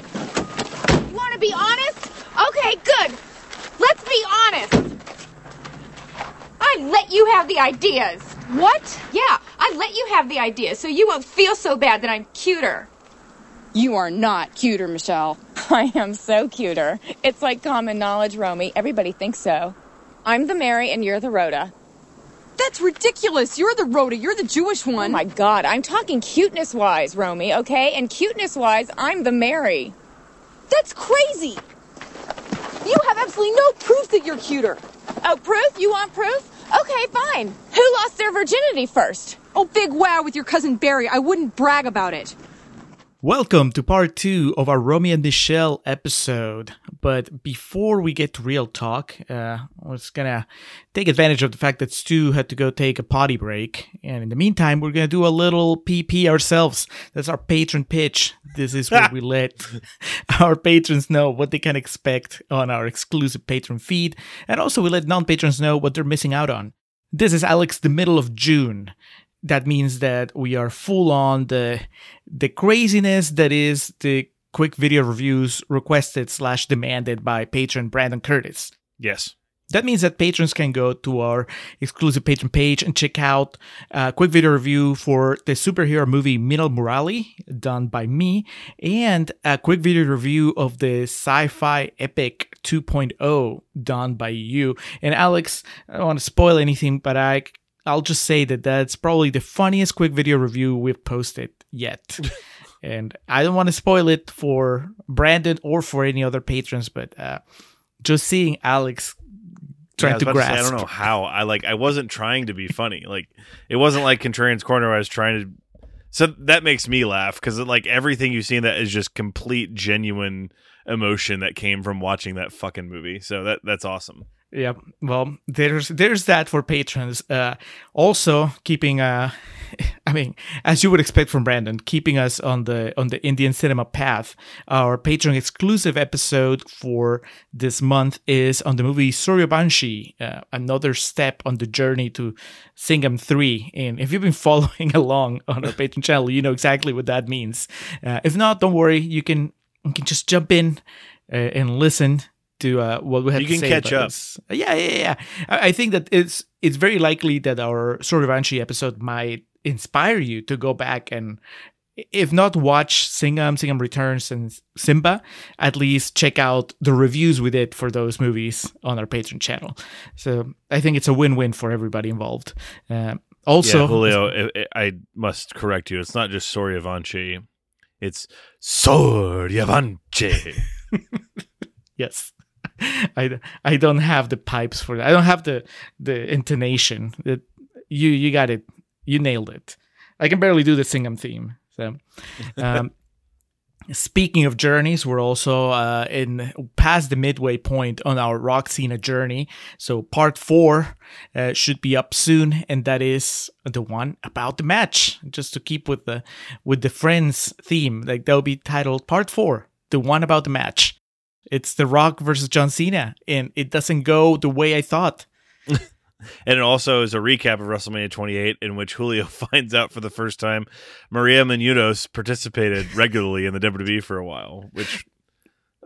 good. You want to be honest? Okay, good. Let's be honest. I let you have the ideas. What? Yeah, I let you have the ideas so you won't feel so bad that I'm cuter. You are not cuter, Michelle. I am so cuter. It's like common knowledge, Romy. Everybody thinks so. I'm the Mary and you're the Rhoda. That's ridiculous. You're the Rhoda. You're the Jewish Oh one. my god, I'm talking cuteness wise, Romy, okay? And cuteness wise, I'm the Mary. That's crazy. You have absolutely no proof that you're cuter. Oh, proof? You want proof? Okay, fine. Who lost their virginity first? Oh, big wow with your cousin Barry. I wouldn't brag about it. Welcome to part two of our Romy and Michelle episode. But before we get to real talk, uh, I was gonna take advantage of the fact that Stu had to go take a potty break. And in the meantime, we're gonna do a little PP ourselves. That's our patron pitch. This is where we let our patrons know what they can expect on our exclusive patron feed. And also, we let non patrons know what they're missing out on. This is Alex, the middle of June that means that we are full on the the craziness that is the quick video reviews requested slash demanded by patron Brandon Curtis. Yes. That means that patrons can go to our exclusive patron page and check out a quick video review for the superhero movie Minnal Murali, done by me, and a quick video review of the sci-fi epic 2.0, done by you. And Alex, I don't want to spoil anything, but I I'll just say that that's probably the funniest quick video review we've posted yet. and I don't want to spoil it for Brandon or for any other patrons, but uh, just seeing Alex trying Yeah, to grasp. say, I don't know how. I like. I wasn't trying to be funny. Like it wasn't like Contrarian's Corner. Where I was trying to. So that makes me laugh because like everything you see in that is just complete, genuine emotion that came from watching that fucking movie. So that that's awesome. Yeah, well, there's there's that for patrons. Uh, also, keeping uh, I mean, as you would expect from Brandon, keeping us on the on the Indian cinema path. Our patron exclusive episode for this month is on the movie Suryavanshi, uh, another step on the journey to Singham Three. And if you've been following along on our patron channel, you know exactly what that means. Uh, if not, don't worry, you can you can just jump in uh, and listen to uh, what we have You to can catch up. this. Yeah, yeah, yeah. I, I think that it's it's very likely that our Suryavanshi episode might inspire you to go back and, if not watch Singham, Singham Returns, and Simba, at least check out the reviews we did for those movies on our Patreon channel. So I think it's a win-win for everybody involved. Uh, also, yeah, Julio, I, I must correct you. It's not just Soryavanchi. It's Soryavanchi. yes. I, I don't have the pipes for that. I don't have the the intonation. It, you you got it. You nailed it. I can barely do the Singham theme. So, um, speaking of journeys, we're also uh, in past the midway point on our Roxina journey. So part four uh, should be up soon, and that is the one about the match. Just to keep with the with the Friends theme, like that'll be titled Part Four, the one about the match. It's The Rock versus John Cena, and it doesn't go the way I thought. And it also is a recap of WrestleMania 28, in which Julio finds out for the first time Maria Menounos participated regularly in the WWE for a while, which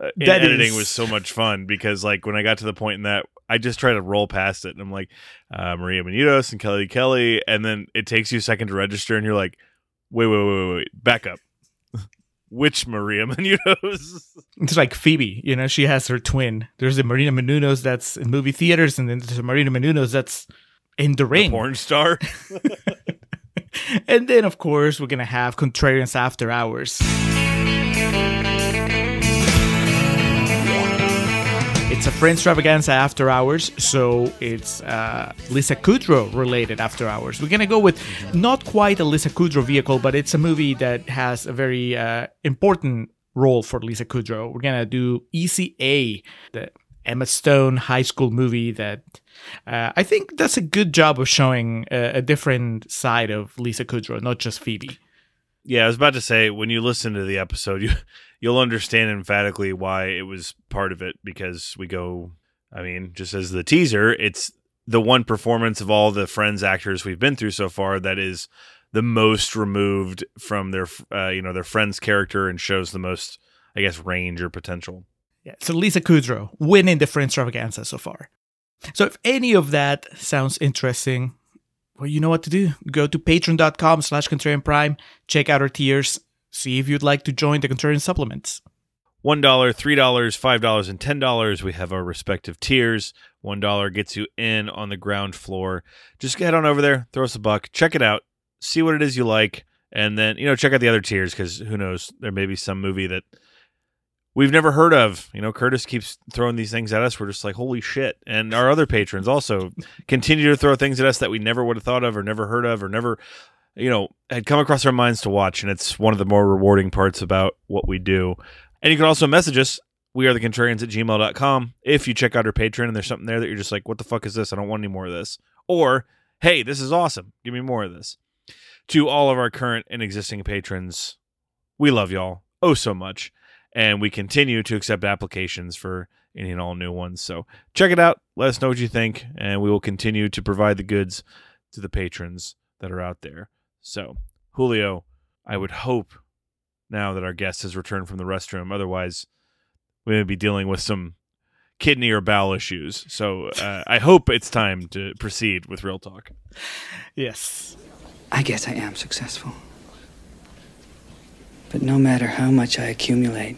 uh, That editing is- was so much fun because, like, when I got to the point in that, I just try to roll past it, and I'm like, uh, Maria Menounos and Kelly Kelly, and then it takes you a second to register, and you're like, wait, wait, wait, wait, wait, back up. Which Maria Menounos? It's like Phoebe, you know, she has her twin. There's a Marina Menounos that's in movie theaters, and then there's a Marina Menounos that's in the ring. Porn star? and then, of course, we're gonna have Contrarians After Hours. It's a Friends extravaganza after hours, so it's uh, Lisa Kudrow related after hours. We're gonna go with not quite a Lisa Kudrow vehicle, but it's a movie that has a very uh, important role for Lisa Kudrow. We're gonna do Easy A, the Emma Stone high school movie that uh, I think does a good job of showing a, a different side of Lisa Kudrow, not just Phoebe. Yeah, I was about to say when you listen to the episode, you you'll understand emphatically why it was part of it because we go. I mean, just as the teaser, it's the one performance of all the Friends actors we've been through so far that is the most removed from their uh, you know their Friends character and shows the most I guess, range or potential. Yeah, so Lisa Kudrow winning the Friend Extravaganza so far. So if any of that sounds interesting, well, you know what to do. Go to patreon.com slash contrarian prime, check out our tiers, see if you'd like to join the contrarian supplements. $1, $3, $5, and $10. We have our respective tiers. $1 gets you in on the ground floor. Just head on over there, throw us a buck, check it out, see what it is you like, and then, you know, check out the other tiers because who knows, there may be some movie that we've never heard of. You know, Curtis keeps throwing these things at us. We're just like, holy shit. And our other patrons also continue to throw things at us that we never would have thought of or never heard of or never, you know, had come across our minds to watch. And it's one of the more rewarding parts about what we do. And you can also message us. We are the contrarians at gmail.com. If you check out our Patreon and there's something there that you're just like, what the fuck is this? I don't want any more of this. Or, hey, this is awesome. Give me more of this. To all of our current and existing patrons, we love y'all oh so much and we continue to accept applications for any and all new ones. So check it out. Let us know what you think, and we will continue to provide the goods to the patrons that are out there. So, Julio, I would hope now that our guest has returned from the restroom. Otherwise, we may be dealing with some kidney or bowel issues. So, uh, I hope it's time to proceed with real talk. Yes. I guess I am successful. But no matter how much I accumulate,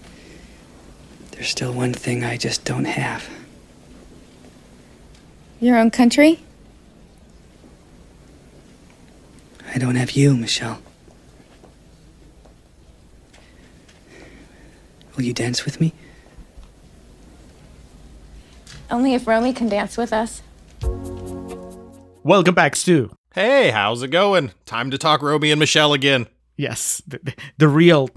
there's still one thing I just don't have. Your own country? I don't have you, Michelle. Will you dance with me? Only if Romy can dance with us. Welcome back, Stu. Hey, how's it going? Time to talk Romy and Michelle again. Yes, the, the, the real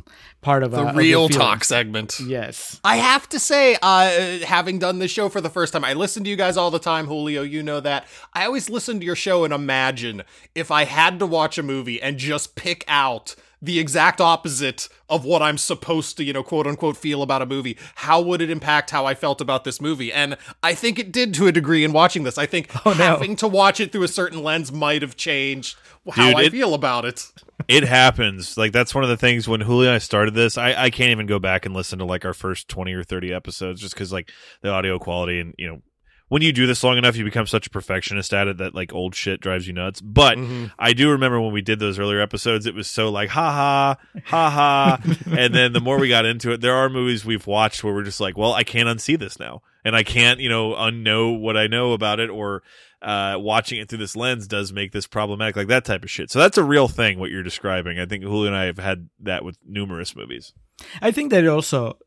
part of The uh, of real talk segment. Yes. I have to say, uh, having done this show for the first time, I listen to you guys all the time, Julio. You know that. I always listen to your show and imagine if I had to watch a movie and just pick out the exact opposite of what I'm supposed to, you know, quote unquote, feel about a movie, how would it impact how I felt about this movie? And I think it did to a degree in watching this. I think Oh, no. having to watch it through a certain lens might have changed how Dude, I it- feel about it. It happens. Like that's one of the things when Julio and I started this. I, I can't even go back and listen to like our first twenty or thirty episodes just because like the audio quality and you know when you do this long enough, you become such a perfectionist at it that like old shit drives you nuts. But mm-hmm. I do remember when we did those earlier episodes, it was so like ha ha ha ha, and then the more we got into it, there are movies we've watched where we're just like, well, I can't unsee this now, and I can't you know unknow what I know about it or uh, watching it through this lens does make this problematic, like that type of shit. So that's a real thing. What you're describing, I think Julio and I have had that with numerous movies. I think that it also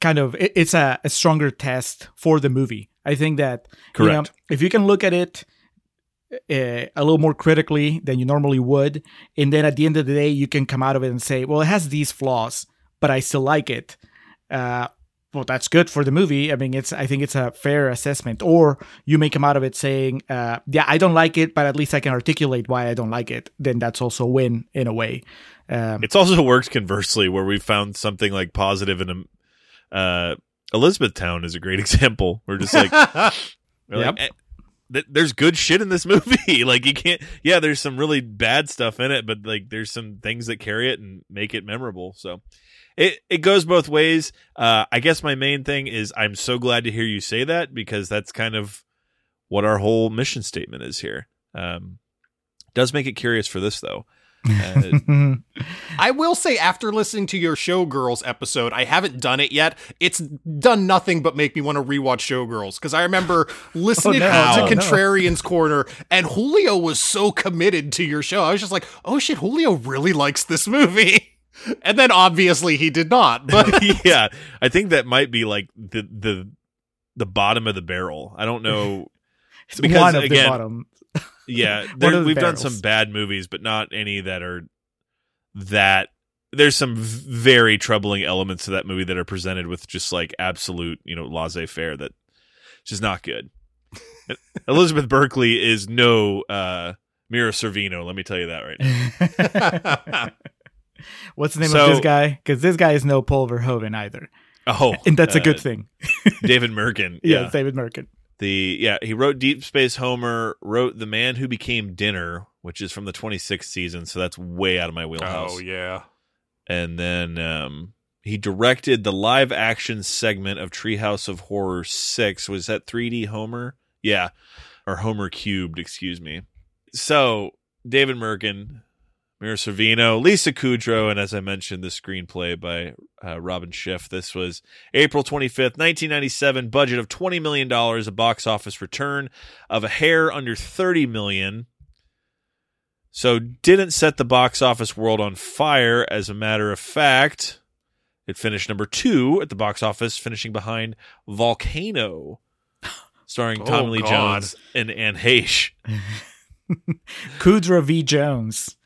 kind of it, it's a, a stronger test for the movie. I think that you know, Correct. if you can look at it uh, a little more critically than you normally would, and then at the end of the day, you can come out of it and say, "Well, it has these flaws, but I still like it." Uh, well, that's good for the movie. I mean, it's I think it's a fair assessment. Or you may come out of it saying, uh, "Yeah, I don't like it, but at least I can articulate why I don't like it." Then that's also a win in a way. Um, It's also worked conversely, where we found something like positive in a uh, Elizabethtown is a great example. We're just like, we're like, eh, th- there's good shit in this movie. like you can't, yeah, there's some really bad stuff in it, but like there's some things that carry it and make it memorable. So it it goes both ways. Uh, I guess my main thing is I'm so glad to hear you say that because that's kind of what our whole mission statement is here. Um, does make it curious for this though. Uh, I will say, after listening to your Showgirls episode, I haven't done it yet. It's done nothing but make me want to rewatch Showgirls because I remember listening no, to no. Contrarian's Corner, and Julio was so committed to your show. I was just like, oh shit, Julio really likes this movie. And then obviously he did not. But yeah, I think that might be like the the the bottom of the barrel. I don't know. it's because, one of again, the bottom. Yeah, there, the we've done some bad movies, but not any that are that. There's some very troubling elements to that movie that are presented with just like absolute, you know, laissez faire that just not good. Elizabeth Berkley is no uh Mira Sorvino, let me tell you that right now. What's the name So- of this guy? Because this guy is no Paul Verhoeven either, Oh, and that's a uh, good thing. David Mirkin. Yeah, yeah. David Mirkin. The yeah, he wrote Deep Space Homer, wrote The Man Who Became Dinner, which is from the 26th season, so that's way out of my wheelhouse. Oh, yeah. And then um He directed the live action segment of Treehouse of Horror 6. Was that 3D Homer? Yeah. Or Homer Cubed, excuse me. So, David Mirkin, Mira Sorvino, Lisa Kudrow, and as I mentioned, the screenplay by uh, Robin Schiff. This was April 25th, 1997, budget of $20 million, a box office return of a hair under 30 million. So, didn't set the box office world on fire. As a matter of fact, it finished number two at the box office, finishing behind Volcano, starring Oh, Tommy Lee God. Jones and Anne Heche. Kudrow v. Jones.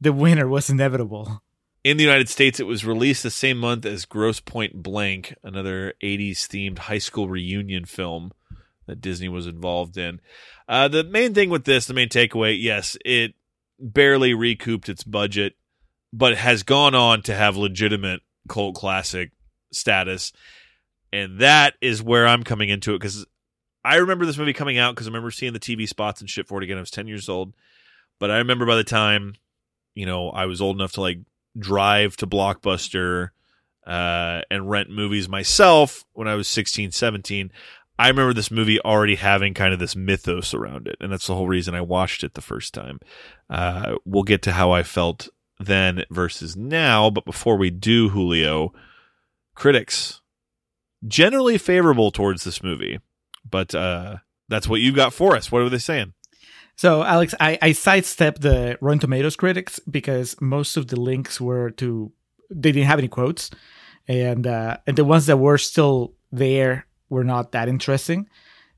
The winner was inevitable. In the United States, it was released the same month as Grosse Pointe Blank, another 80s themed high school reunion film that Disney was involved in. Uh, the main thing with this, the main takeaway, yes, it barely recouped its budget, but has gone on to have legitimate cult classic status. And that is where I'm coming into it because I remember this movie coming out because I remember seeing the TV spots and shit for it again. I was 10 years old. But I remember by the time, you know, I was old enough to like drive to Blockbuster uh, and rent movies myself when I was 16, 17. I remember this movie already having kind of this mythos around it. And that's the whole reason I watched it the first time. Uh, we'll get to how I felt then versus now. But before we do, Julio, critics generally favorable towards this movie. But uh, that's what you got for us. What are they saying? So, Alex, I, I sidestepped the Rotten Tomatoes critics because most of the links were to they didn't have any quotes, and uh, and the ones that were still there were not that interesting.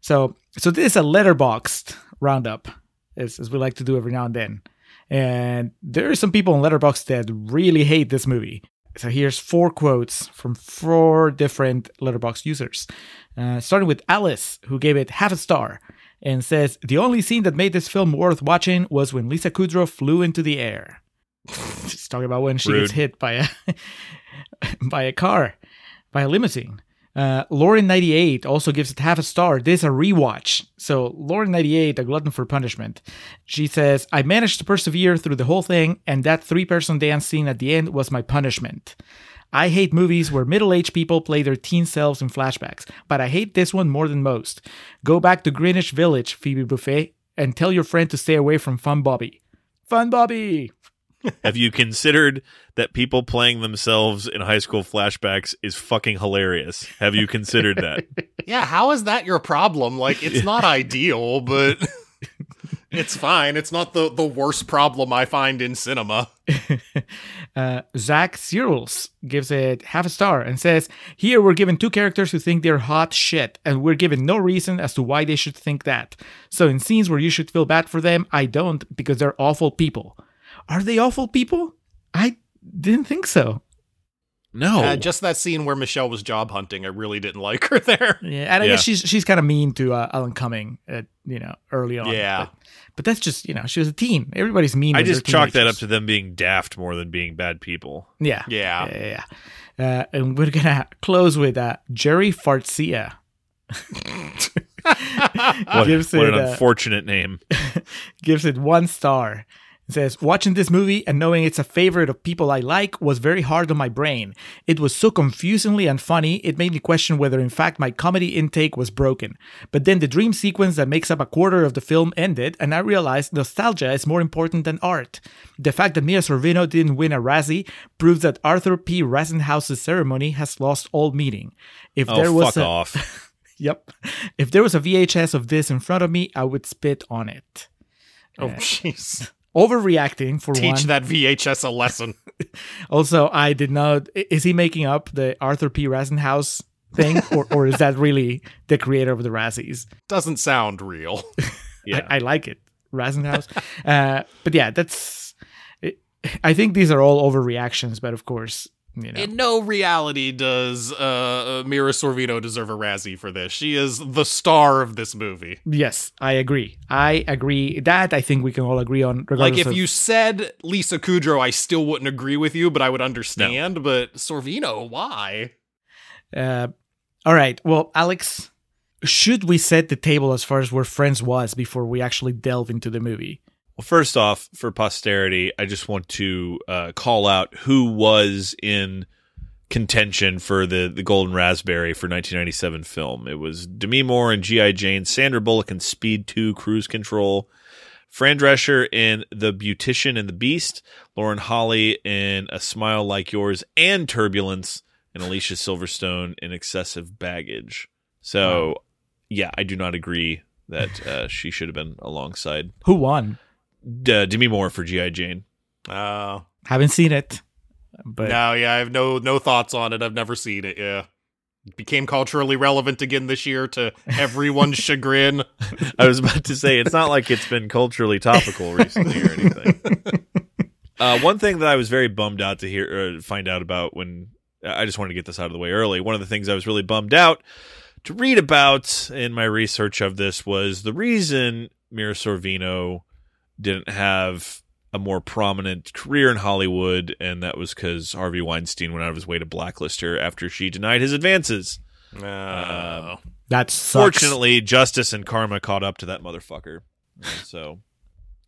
So, so this is a Letterboxd roundup, as, as we like to do every now and then. And there are some people on Letterboxd that really hate this movie. So here's four quotes from four different Letterboxd users, uh, starting with Alice, who gave it half a star and says the only scene that made this film worth watching was when Lisa Kudrow flew into the air. She's talking about when she Rude. gets hit by a by a car, by a limousine. Uh, Lauren98 also gives it half a star. This is a rewatch. So, Lauren98, a glutton for punishment. She says, I managed to persevere through the whole thing, and that three person dance scene at the end was my punishment. I hate movies where middle aged people play their teen selves in flashbacks, but I hate this one more than most. Go back to Greenwich Village, Phoebe Buffay, and tell your friend to stay away from Fun Bobby. Fun Bobby! Have you considered that people playing themselves in high school flashbacks is fucking hilarious? Have you considered that? Yeah, how is that your problem? Like, it's not ideal, but it's fine. It's not the, the worst problem I find in cinema. uh, Zach Searles gives it half a star and says, Here we're given two characters who think they're hot shit, and we're given no reason as to why they should think that. So in scenes where you should feel bad for them, I don't because they're awful people. Are they awful people? I didn't think so. No. Uh, just that scene where Michelle was job hunting, I really didn't like her there. Yeah, and I Yeah. guess she's she's kind of mean to uh, Alan Cumming, at, you know, early on. Yeah. but, but that's just you know she was a teen. Everybody's mean. I just they're chalked that up to them being daft more than being bad people. yeah, Yeah. yeah, yeah. yeah. Uh, and we're gonna close with uh, Jerry Fartzia. What, Gives what it, an uh, unfortunate name. gives it one star. It says, watching this movie and knowing it's a favorite of people I like was very hard on my brain. It was so confusingly unfunny, it made me question whether in fact my comedy intake was broken. But then the dream sequence that makes up a quarter of the film ended, and I realized nostalgia is more important than art. The fact that Mia Sorvino didn't win a Razzie proves that Arthur P. Rasenhouse's ceremony has lost all meaning. If Oh, there was fuck a, off. Yep. If there was a VHS of this in front of me, I would spit on it. Oh, eh. jeez. Overreacting for Teach one. that VHS a lesson. Also, I did not. Is he making up the Arthur P. Rasenhouse thing, or, or is that really the creator of the Razzies? Doesn't sound real. Yeah. I, I like it, Rasenhouse. uh, but yeah, that's. It, I think these are all overreactions, but of course, you know. In no reality does uh, Mira Sorvino deserve a Razzie for this. She is the star of this movie. yes, I agree. I agree. That I think we can all agree on. Like, if of- you said Lisa Kudrow, I still wouldn't agree with you, but I would understand. But Sorvino, why? Uh, all right. Well, Alex, should we set the table as far as where Friends was before we actually delve into the movie? Well, first off, for posterity, I just want to uh, call out who was in contention for the the Golden Raspberry for 1997 film. It was Demi Moore and G.I. Jane, Sandra Bullock in Speed 2 Cruise Control, Fran Drescher in The Beautician and the Beast, Lauren Holly in A Smile Like Yours and Turbulence, and Alicia Silverstone in Excessive Baggage. So, yeah, I do not agree that uh, she should have been alongside Who won? D- Demi Moore for G.I. Jane. Oh. Haven't seen it, but no, yeah, I have no no thoughts on it. I've never seen it. Yeah, it became culturally relevant again this year to everyone's chagrin. I was about to say it's not like it's been culturally topical recently or anything. Uh, one thing that I was very bummed out to hear uh, find out about when I just wanted to get this out of the way early. One of the things I was really bummed out to read about in my research of this was the reason Mira Sorvino didn't have a more prominent career in Hollywood, and that was because Harvey Weinstein went out of his way to blacklist her after she denied his advances. Oh. that sucks. Fortunately, justice and karma caught up to that motherfucker. So,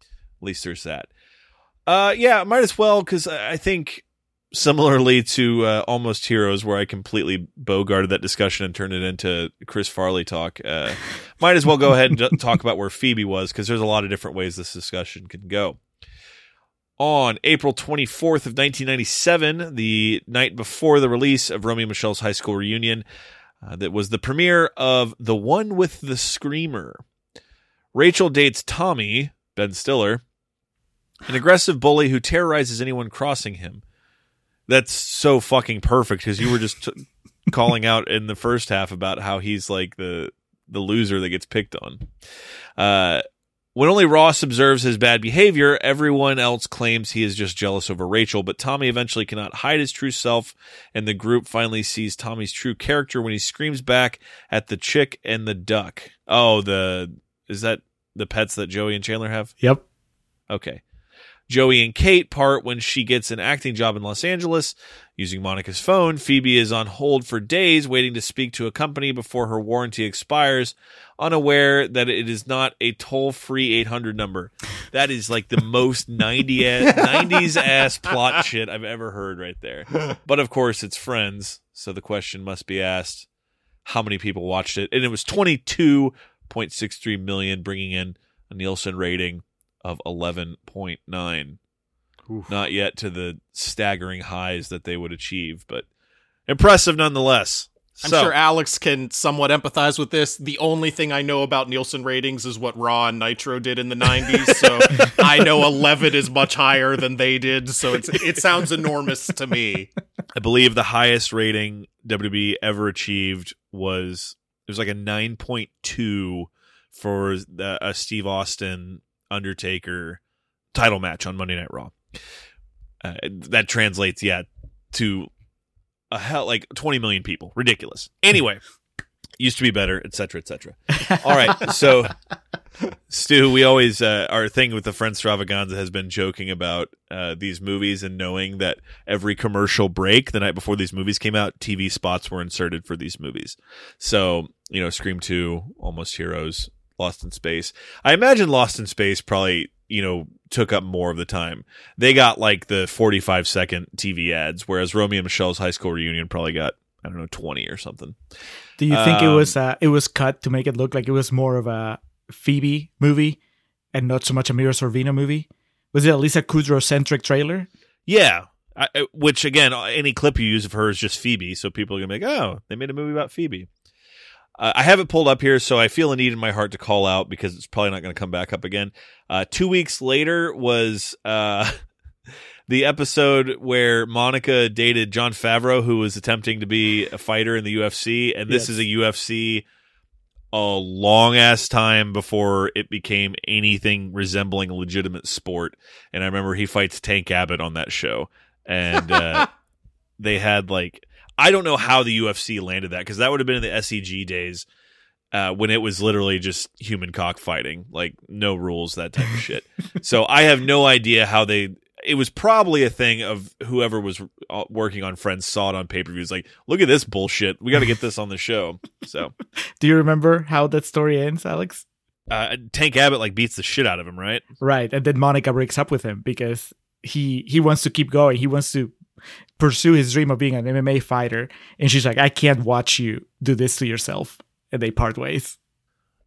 at least there's that. Uh, yeah, might as well because I think similarly to uh, Almost Heroes, where I completely bogarted that discussion and turned it into Chris Farley talk. Uh, might as well go ahead and talk about where Phoebe was because there's a lot of different ways this discussion can go. On April 24th of 1997, the night before the release of Romy and Michelle's high school reunion, uh, that was the premiere of The One with the Screamer. Rachel dates Tommy, Ben Stiller, an aggressive bully who terrorizes anyone crossing him. That's so fucking perfect because you were just t- calling out in the first half about how he's like the the loser that gets picked on. Uh, when only Ross observes his bad behavior, everyone else claims he is just jealous over Rachel, but Tommy eventually cannot hide his true self, and the group finally sees Tommy's true character when he screams back at the chick and the duck. Oh, the is that the pets that Joey and Chandler have? Yep. Okay. Joey and Kate part when she gets an acting job in Los Angeles. Using Monica's phone, Phoebe is on hold for days waiting to speak to a company before her warranty expires, unaware that it is not a toll free 800 number. That is like the most 90 ass, 90s ass plot shit I've ever heard right there. But of course, it's Friends, so the question must be asked how many people watched it? And it was 22.63 million, bringing in a Nielsen rating of 11.9. Not yet to the staggering highs that they would achieve, but impressive nonetheless. I'm So- sure Alex can somewhat empathize with this. The only thing I know about Nielsen ratings is what Raw and Nitro did in the 90s, so I know 11 is much higher than they did, so it's it sounds enormous to me. I believe the highest rating WWE ever achieved was it was like a 9.2 for the, a Steve Austin Undertaker title match on Monday Night Raw. Uh, that translates, yeah, to a hell like 20 million people. Ridiculous. Anyway, used to be better, etc., etc. All right, so Stu, we always uh, our thing with the Friendstravaganza has been joking about uh, these movies and knowing that every commercial break the night before these movies came out, TV spots were inserted for these movies. So you know, Scream Two, Almost Heroes, Lost in Space. I imagine Lost in Space probably you know took up more of the time. They got like the forty-five second TV ads, whereas Romy and Michelle's high school reunion probably got I don't know twenty or something. Do you think it Um, was uh, it was cut to make it look like it was more of a Phoebe movie and not so much a Mira Sorvino movie? Was it a Lisa Kudrow centric trailer? Yeah. I, I- which again, any clip you use of her is just Phoebe, so people are gonna be like, "Oh, they made a movie about Phoebe." Uh, I have it pulled up here, so I feel a need in my heart to call out because it's probably not going to come back up again. Uh, two weeks later was uh, the episode where Monica dated Jon Favreau, who was attempting to be a fighter in the UFC, and this Yes. is a UFC a long ass time before it became anything resembling a legitimate sport. And I remember he fights Tank Abbott on that show, and uh, they had like I don't know how the UFC landed that because that would have been in the SEG days uh, when it was literally just human cockfighting, like no rules, that type of shit. so I have no idea how they. It was probably a thing of whoever was uh, working on Friends saw it on pay per views. Like, look at this bullshit. We got to get this on the show. So Do you remember how that story ends, Alex? uh, Tank Abbott like beats the shit out of him, right? Right, and then Monica breaks up with him because he he wants to keep going. He wants to pursue his dream of being an MMA fighter. And she's like, I can't watch you do this to yourself. And they part ways.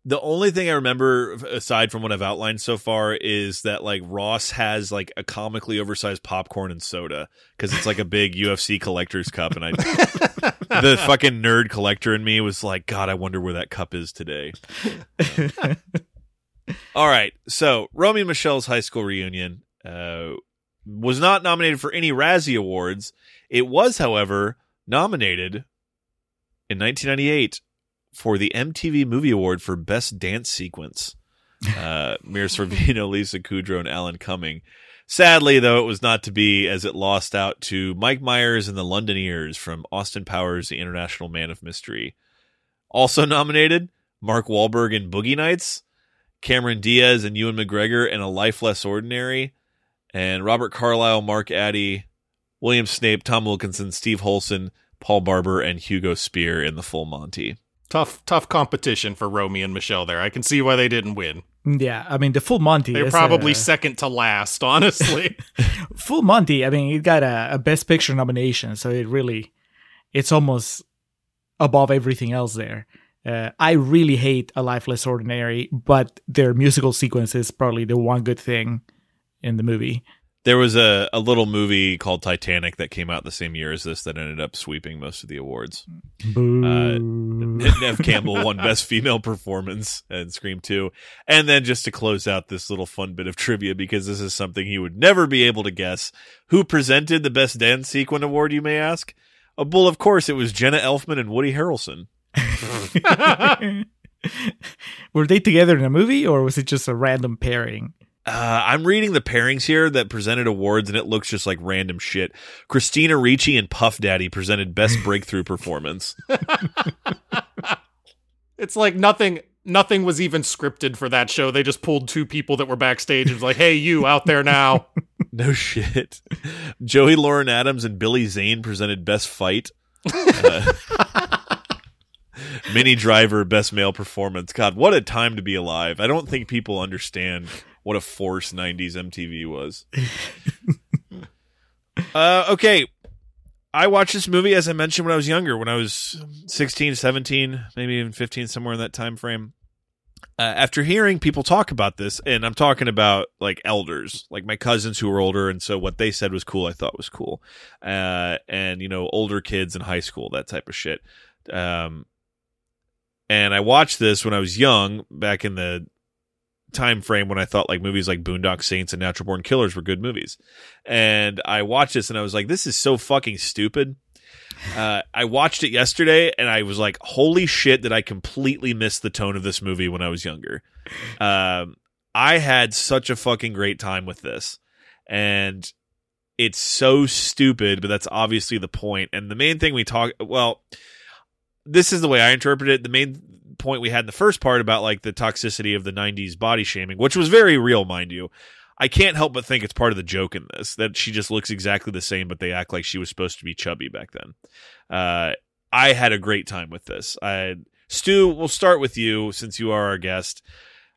The only thing I remember aside from what I've outlined so far is that like Ross has like a comically oversized popcorn and soda because it's like a big UFC collector's cup, and I, the fucking nerd collector in me was like, God, I wonder where that cup is today. All right, so Romy and Michelle's high school reunion uh, was not nominated for any Razzie awards. It was, however, nominated in 1998 for the MTV Movie Award for Best Dance Sequence. Uh, Mira Sorvino, Lisa Kudrow, and Alan Cumming. Sadly, though, it was not to be as it lost out to Mike Myers and the Londoners from Austin Powers, The International Man of Mystery. Also nominated, Mark Wahlberg in Boogie Nights, Cameron Diaz and Ewan McGregor in A Life Less Ordinary, and Robert Carlyle, Mark Addy, William Snape, Tom Wilkinson, Steve Huison, Paul Barber, and Hugo Speer in The Full Monty. Tough, tough competition for Romy and Michelle there. I can see why they didn't win. Yeah, I mean the full Monty. They're is, probably uh, second to last, honestly. full Monty. I mean, it got a, a Best Picture nomination, so it really, it's almost above everything else there. Uh, I really hate A Life Less Ordinary, but their musical sequence is probably the one good thing in the movie. There was a, a little movie called Titanic that came out the same year as this that ended up sweeping most of the awards. Uh, Neve Campbell won Best Female Performance and Scream 2. And then just to close out this little fun bit of trivia, because this is something you would never be able to guess, who presented the Best Dance Sequin Award, you may ask? A bull, of course, it was Jenna Elfman and Woody Harrelson. Were they together in a movie, or was it just a random pairing? Uh, I'm reading the pairings here that presented awards, and it looks just like random shit. Christina Ricci and Puff Daddy presented Best Breakthrough Performance. it's like nothing nothing was even scripted for that show. They just pulled two people that were backstage and was like, "Hey, you out there now." no shit. Joey Lauren Adams and Billy Zane presented Best Fight. Uh, Minnie Driver Best Male Performance. God, what a time to be alive. I don't think people understand what a force 90s MTV was. uh, okay. I watched this movie as I mentioned when I was younger, when I was 16, 17, maybe even 15 somewhere in that time frame. Uh, after hearing people talk about this, and I'm talking about like elders, like my cousins who were older, and so what they said was cool, I thought was cool, uh, and you know, older kids in high school, that type of shit. Um, and I watched this when I was young, back in the time frame when I thought like movies like Boondock Saints and Natural Born Killers were good movies. And I watched this and I was like, this is so fucking stupid. Uh, I watched it yesterday and I was like, holy shit, did I completely miss the tone of this movie when I was younger? Um, I had such a fucking great time with this. And it's so stupid, but that's obviously the point. And the main thing we talk, well, this is the way I interpret it. The main point we had in the first part about like the toxicity of the 90s body shaming, which was very real, mind you. I can't help but think it's part of the joke in this that she just looks exactly the same, but they act like she was supposed to be chubby back then. Uh, I had a great time with this. I, Stu, we'll start with you since you are our guest.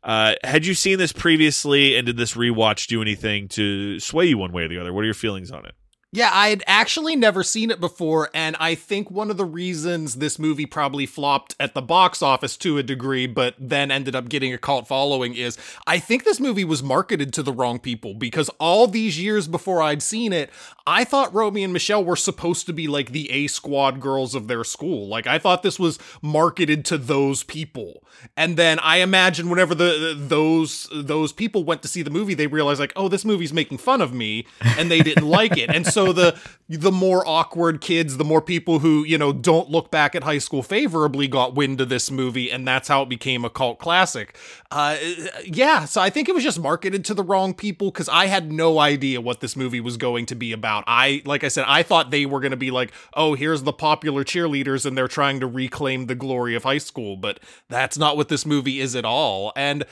Uh, had you seen this previously, and did this rewatch do anything to sway you one way or the other? What are your feelings on it? Yeah, I had actually never seen it before, and I think one of the reasons this movie probably flopped at the box office to a degree, but then ended up getting a cult following is I think this movie was marketed to the wrong people because all these years before I'd seen it, I thought Romy and Michelle were supposed to be like the A squad girls of their school. Like I thought this was marketed to those people. And then I imagine whenever the those those people went to see the movie, they realized like, oh, this movie's making fun of me, and they didn't like it. And so so the the more awkward kids, the more people who, you know, don't look back at high school favorably got wind of this movie, and that's how it became a cult classic. Uh, yeah, so I think it was just marketed to the wrong people because I had no idea what this movie was going to be about. I, like I said, I thought they were going to be like, oh, here's the popular cheerleaders, and they're trying to reclaim the glory of high school, but that's not what this movie is at all. And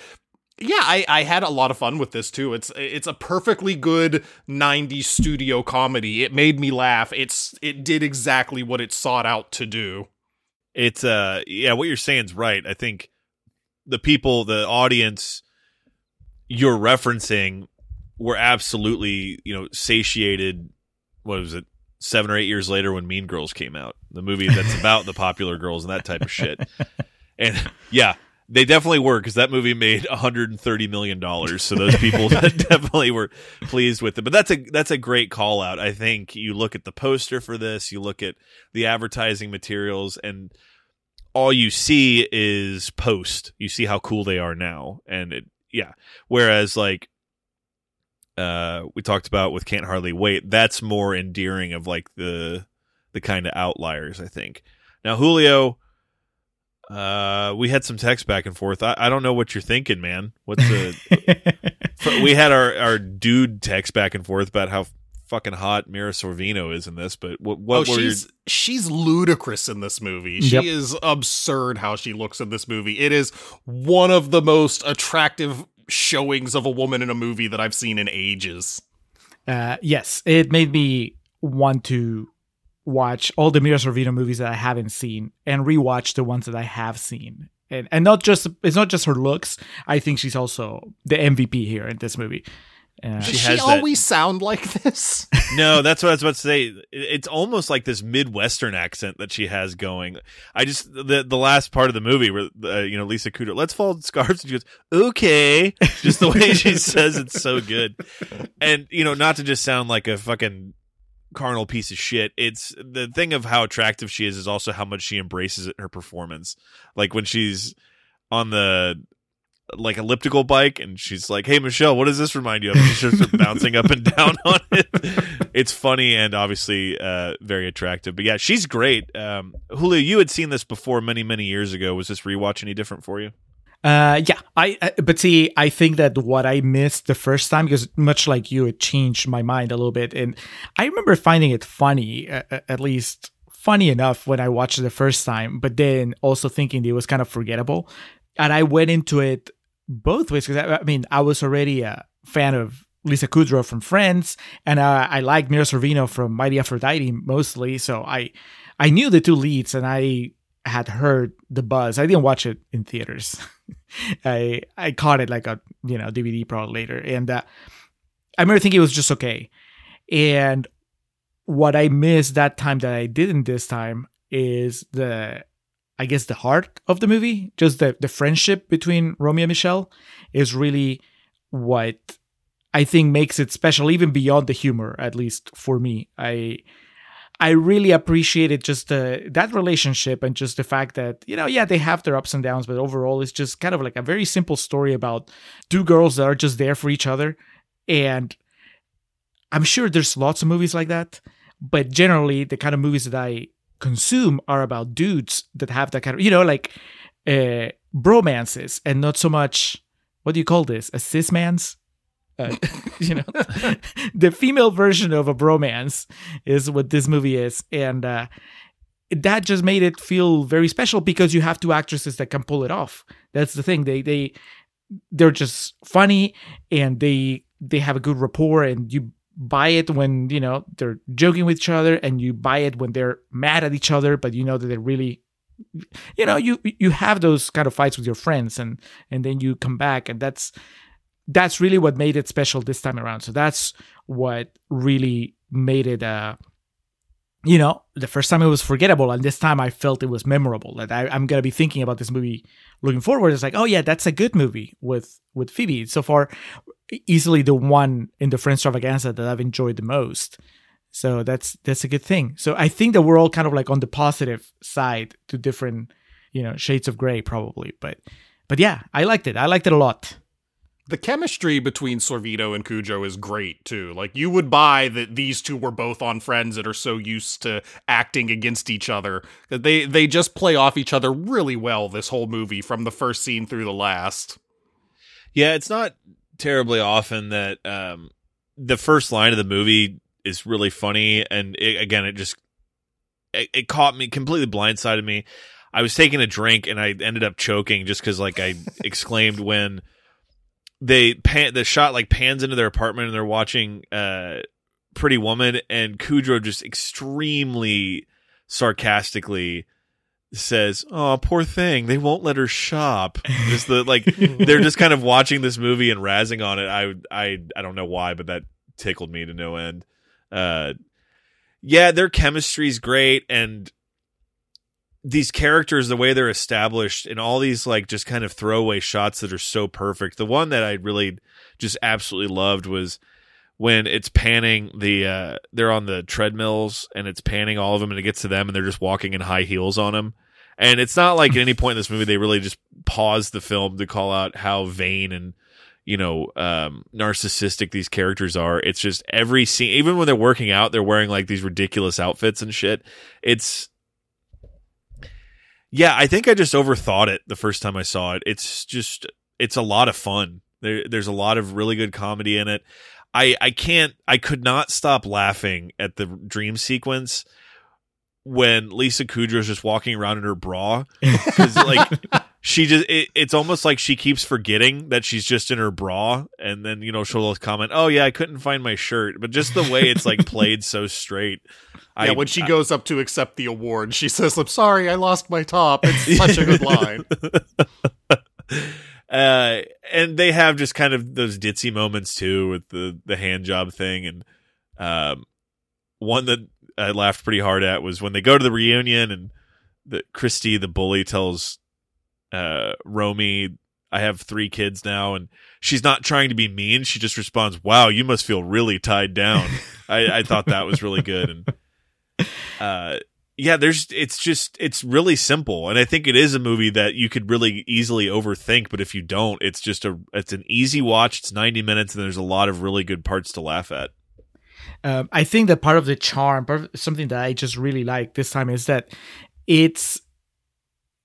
yeah, I, I had a lot of fun with this too. It's it's a perfectly good 90s studio comedy. It made me laugh. It's it did exactly what it sought out to do. It's uh yeah, what you're saying is right. I think the people, the audience you're referencing were absolutely, you know, satiated what was it? seven or eight years later when Mean Girls came out, the movie that's about the popular girls and that type of shit. And yeah, they definitely were because that movie made 130 million dollars. So those people definitely were pleased with it. But that's a that's a great call out. I think you look at the poster for this, you look at the advertising materials, and all you see is post. You see how cool they are now, and it yeah. Whereas like uh we talked about with can't hardly wait that's more endearing of like the the kind of outliers i think now julio uh we had some text back and forth i, I don't know what you're thinking man what's the we had our our dude text back and forth about how fucking hot mira sorvino is in this but what what oh, were she's your she's ludicrous in this movie. She Yep. is absurd how she looks in this movie. It is one of the most attractive showings of a woman in a movie that I've seen in ages. Uh, yes, it made me want to watch all the Mira Sorvino movies that I haven't seen and rewatch the ones that I have seen. And and not just it's not just her looks. I think she's also the MVP here in this movie. Uh, She Does she has that- always sound like this? no, that's what I was about to say. It's almost like this midwestern accent that she has going. I just the the last part of the movie where uh, you know Lisa Kudrow, let's fold scarves, and she goes, okay, just the way she says it's so good, and you know not to just sound like a fucking carnal piece of shit. It's the thing of how attractive she is is also how much she embraces it in her performance. Like when she's on the like elliptical bike and she's like, Hey Michelle, what does this remind you of? And she starts bouncing up and down on it. It's funny and obviously uh very attractive. But yeah, she's great. Um Julio, you had seen this before many, many years ago. Was this rewatch any different for you? Uh, yeah, I, I but see, I think that what I missed the first time, because much like you, it changed my mind a little bit, and I remember finding it funny, uh, uh, at least funny enough when I watched it the first time, but then also thinking it was kind of forgettable, and I went into it both ways because I, I mean I was already a fan of Lisa Kudrow from Friends, and uh, I liked Mira Sorvino from Mighty Aphrodite mostly, so I I knew the two leads, and I had heard the buzz. I didn't watch it in theaters. I I caught it like a you know DVD probably later, and uh, I remember thinking it was just okay. And what I missed that time that I didn't this time is the I guess the heart of the movie, just the the friendship between Romy and Michelle is really what I think makes it special, even beyond the humor. At least for me, I I really appreciated just the that relationship and just the fact that you know, yeah, they have their ups and downs, but overall, it's just kind of like a very simple story about two girls that are just there for each other, and I'm sure there's lots of movies like that, but generally, the kind of movies that I consume are about dudes that have that kind of you know like uh bromances and not so much what do you call this? A cis man's uh, you know the female version of a bromance is what this movie is. And uh that just made it feel very special because you have two actresses that can pull it off. That's the thing. They they they're just funny and they they have a good rapport and you buy it when you know they're joking with each other and you buy it when they're mad at each other but you know that they're really you know you you have those kind of fights with your friends and and then you come back and that's that's really what made it special this time around. So that's what really made it uh you know the first time it was forgettable and this time i felt it was memorable. That I, i'm gonna be thinking about this movie looking forward. It's like oh yeah that's a good movie with with phoebe. So far easily the one in the Friendstravaganza that i've enjoyed the most. So that's that's a good thing. So i think that we're all kind of like on the positive side to different you know shades of gray probably but but yeah i liked it. I liked it a lot The chemistry between Sorvino and Kudrow is great too. Like you would buy that these two were both on Friends that are so used to acting against each other that they they just play off each other really well this whole movie from the first scene through the last. Yeah, it's not terribly often that um, the first line of the movie is really funny, and it, again, it just it, it caught me completely blindsided me. I was taking a drink and I ended up choking just because like I exclaimed when they pan the shot like pans into their apartment and they're watching uh Pretty Woman and Kudrow just extremely sarcastically says, "Oh, poor thing. They won't let her shop." Just the like they're just kind of watching this movie and razzing on it. I I I don't know why, but that tickled me to no end. Uh yeah, their chemistry's great and these characters, the way they're established and all these like just kind of throwaway shots that are so perfect. The one that I really just absolutely loved was when it's panning the uh they're on the treadmills and it's panning all of them and it gets to them and they're just walking in high heels on them. And it's not like at any point in this movie they really just pause the film to call out how vain and you know um narcissistic these characters are. It's just every scene even when they're working out they're wearing like these ridiculous outfits and shit. It's yeah, I think I just overthought it the first time I saw it. It's just it's a lot of fun. There, there's a lot of really good comedy in it. I I can't I could not stop laughing at the dream sequence when Lisa Kudrow is just walking around in her bra because like she just it, it's almost like she keeps forgetting that she's just in her bra and then you know she'll comment oh yeah I couldn't find my shirt but just the way it's like played so straight yeah, I, when she goes up to accept the award, she says, "I'm sorry, I lost my top." It's such a good line. uh, and they have just kind of those ditzy moments too with the the hand job thing, and um, one that I laughed pretty hard at was when they go to the reunion and the Christy, the bully, tells uh Romy, "I have three kids now," and she's not trying to be mean. She just responds, "Wow, you must feel really tied down." I, I thought that was really good, and uh yeah there's it's just it's really simple and i think it is a movie that you could really easily overthink but if you don't it's just a it's an easy watch it's 90 minutes and there's a lot of really good parts to laugh at um, I think that part of the charm, part of something that I just really like this time is that it's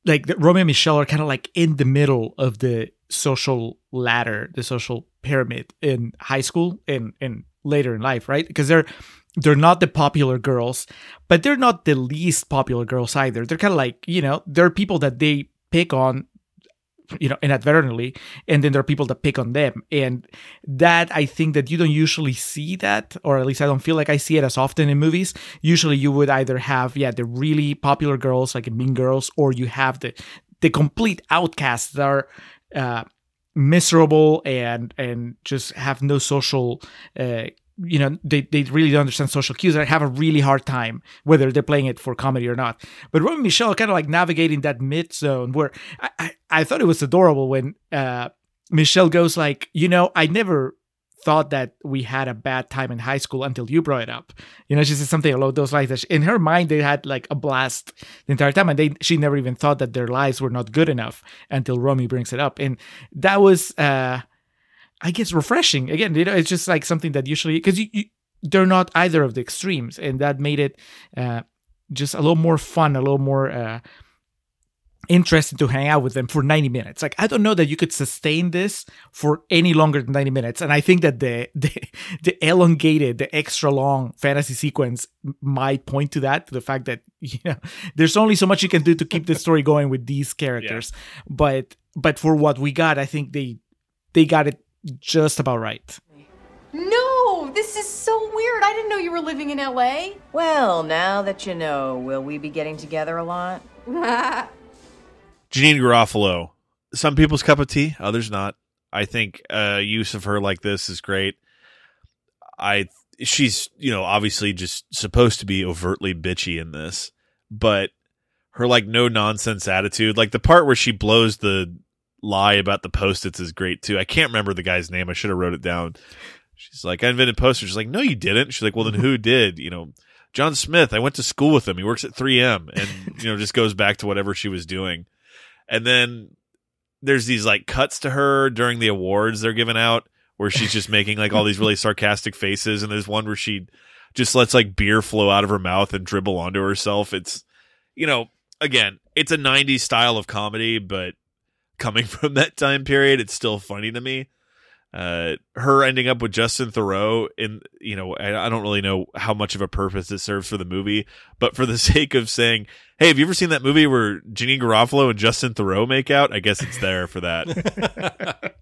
like the, Romy and Michelle are kind of like in the middle of the social ladder, the social pyramid in high school and and later in life, right? Because they're they're not the popular girls, but they're not the least popular girls either. They're kind of like you know they're people that they pick on you know inadvertently and then there are people that pick on them. And that i think that you don't usually see that or at least i don't feel like i see it as often in movies. Usually you would either have yeah the really popular girls like mean girls or you have the the complete outcasts that are uh miserable and and just have no social uh you know they, they really don't understand social cues and have a really hard time whether they're playing it for comedy or not. But Romy Michelle kind of like navigating that mid zone where I, I, I thought it was adorable when uh Michelle goes like you know I never thought that we had a bad time in high school until you brought it up. You know she said something along those lines that she, in her mind they had like a blast the entire time and they she never even thought that their lives were not good enough until Romy brings it up. And that was uh I guess refreshing. Again, you know, it's just like something that usually because you, you, they're not either of the extremes, and that made it uh, just a little more fun, a little more uh, interesting to hang out with them for 90 minutes. Like I don't know that you could sustain this for any longer than 90 minutes, and I think that the the, the elongated, the extra long fantasy sequence might point to that, to the fact that you know there's only so much you can do to keep the story going with these characters, yeah. but but for what we got, I think they they got it just about right. No, this is so weird. I didn't know you were living in LA. Well, now that you know, will we be getting together a lot? Janeane Garofalo, some people's cup of tea, others not. I think uh, use of her like this is great. I she's you know obviously just supposed to be overtly bitchy in this, but her like no nonsense attitude, like the part where she blows the lie about the post-its is great too. I can't remember the guy's name. I should have wrote it down. She's like, I invented Post-its. She's like, no, you didn't. She's like, well, then who did? You know, John Smith. I went to school with him. He works at 3M, and you know, just goes back to whatever she was doing. And then there's these like cuts to her during the awards they're giving out, where she's just making like all these really sarcastic faces. And there's one where she just lets like beer flow out of her mouth and dribble onto herself. It's, you know, again, it's a 90s style of comedy, but coming from that time period, it's still funny to me. Uh, her ending up with Justin Theroux in, you know, I, I, don't really know how much of a purpose it serves for the movie, but for the sake of saying, hey, have you ever seen that movie where Janeane Garofalo and Justin Theroux make out? I guess it's there for that.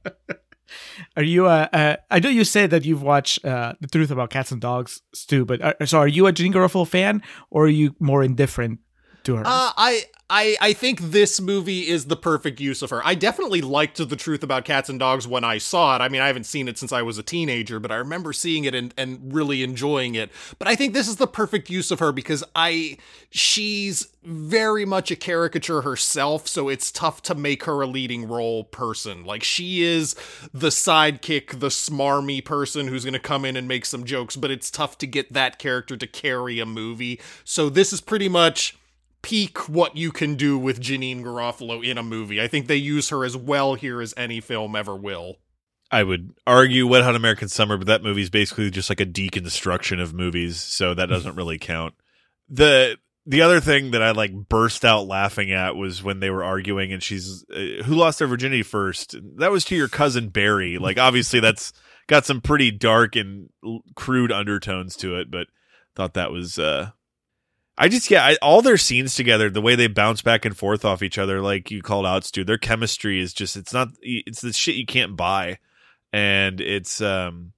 are you, uh, uh, I know you said that you've watched, uh, The Truth About Cats and Dogs, Stew, but are, so are you a Janeane Garofalo fan or are you more indifferent to her. Uh, I I I think this movie is the perfect use of her. I definitely liked The Truth About Cats and Dogs when I saw it. I mean, I haven't seen it since I was a teenager, but I remember seeing it and, and really enjoying it. But I think this is the perfect use of her because I she's very much a caricature herself, so it's tough to make her a leading role person. Like she is the sidekick, the smarmy person who's going to come in and make some jokes, but it's tough to get that character to carry a movie. So this is pretty much peak what you can do with Janeane Garofalo in a movie. I think they use her as well here as any film ever will. I would argue Wet Hot American Summer, but that movie's basically just like a deconstruction of movies, so that doesn't really count. The the other thing that I like burst out laughing at was when they were arguing and she's uh, who lost their virginity first. That was to your cousin Barry. Like obviously that's got some pretty dark and l- crude undertones to it, but thought that was uh I just yeah, I, all their scenes together, the way they bounce back and forth off each other, like you called out, Stew, their chemistry is just it's not it's the shit you can't buy, and it's um,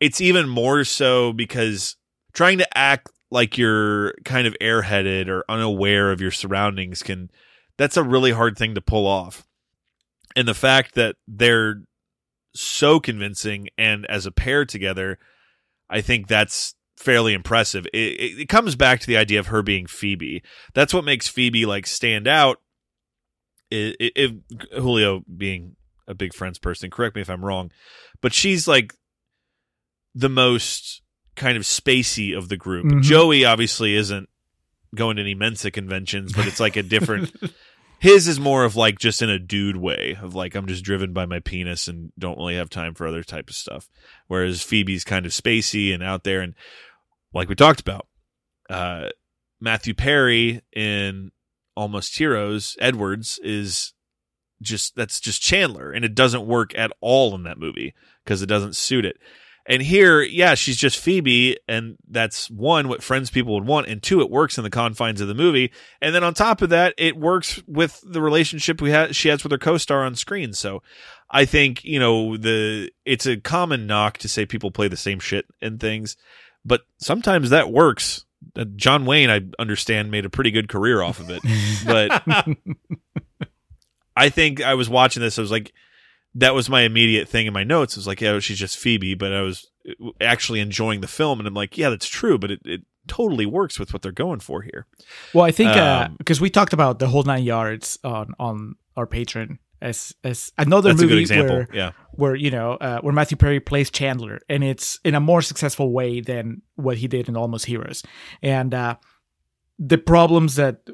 it's even more so because trying to act like you're kind of airheaded or unaware of your surroundings can that's a really hard thing to pull off, and the fact that they're so convincing and as a pair together, I think that's fairly impressive. It, it, it, comes back to the idea of her being Phoebe. That's what makes Phoebe like stand out. If Julio being a big Friends person, correct me if I'm wrong, but she's like the most kind of spacey of the group. Mm-hmm. Joey obviously isn't going to any Mensa conventions, but it's like a different. his is more of like just in a dude way of like I'm just driven by my penis and don't really have time for other type of stuff. Whereas Phoebe's kind of spacey and out there and like we talked about, uh, Matthew Perry in Almost Heroes, Edwards is just that's just Chandler, and it doesn't work at all in that movie because it doesn't suit it. And here, yeah, she's just Phoebe, and that's one what friends people would want, and two, it works in the confines of the movie. And then on top of that, it works with the relationship we had she has with her co-star on screen. So I think you know the it's a common knock to say people play the same shit and things but sometimes that works. Uh, John Wayne, I understand, made a pretty good career off of it. but I think I was watching this. I was like, that was my immediate thing in my notes. It was like, yeah, she's just Phoebe, but I was uh, actually enjoying the film, and I'm like, yeah, that's true, but it, it totally works with what they're going for here. Well, I think because uh, um, we talked about the whole nine yards on on our Patreon as as another movie where yeah. where you know uh, where Matthew Perry plays Chandler and it's in a more successful way than what he did in Almost Heroes and uh, the problems that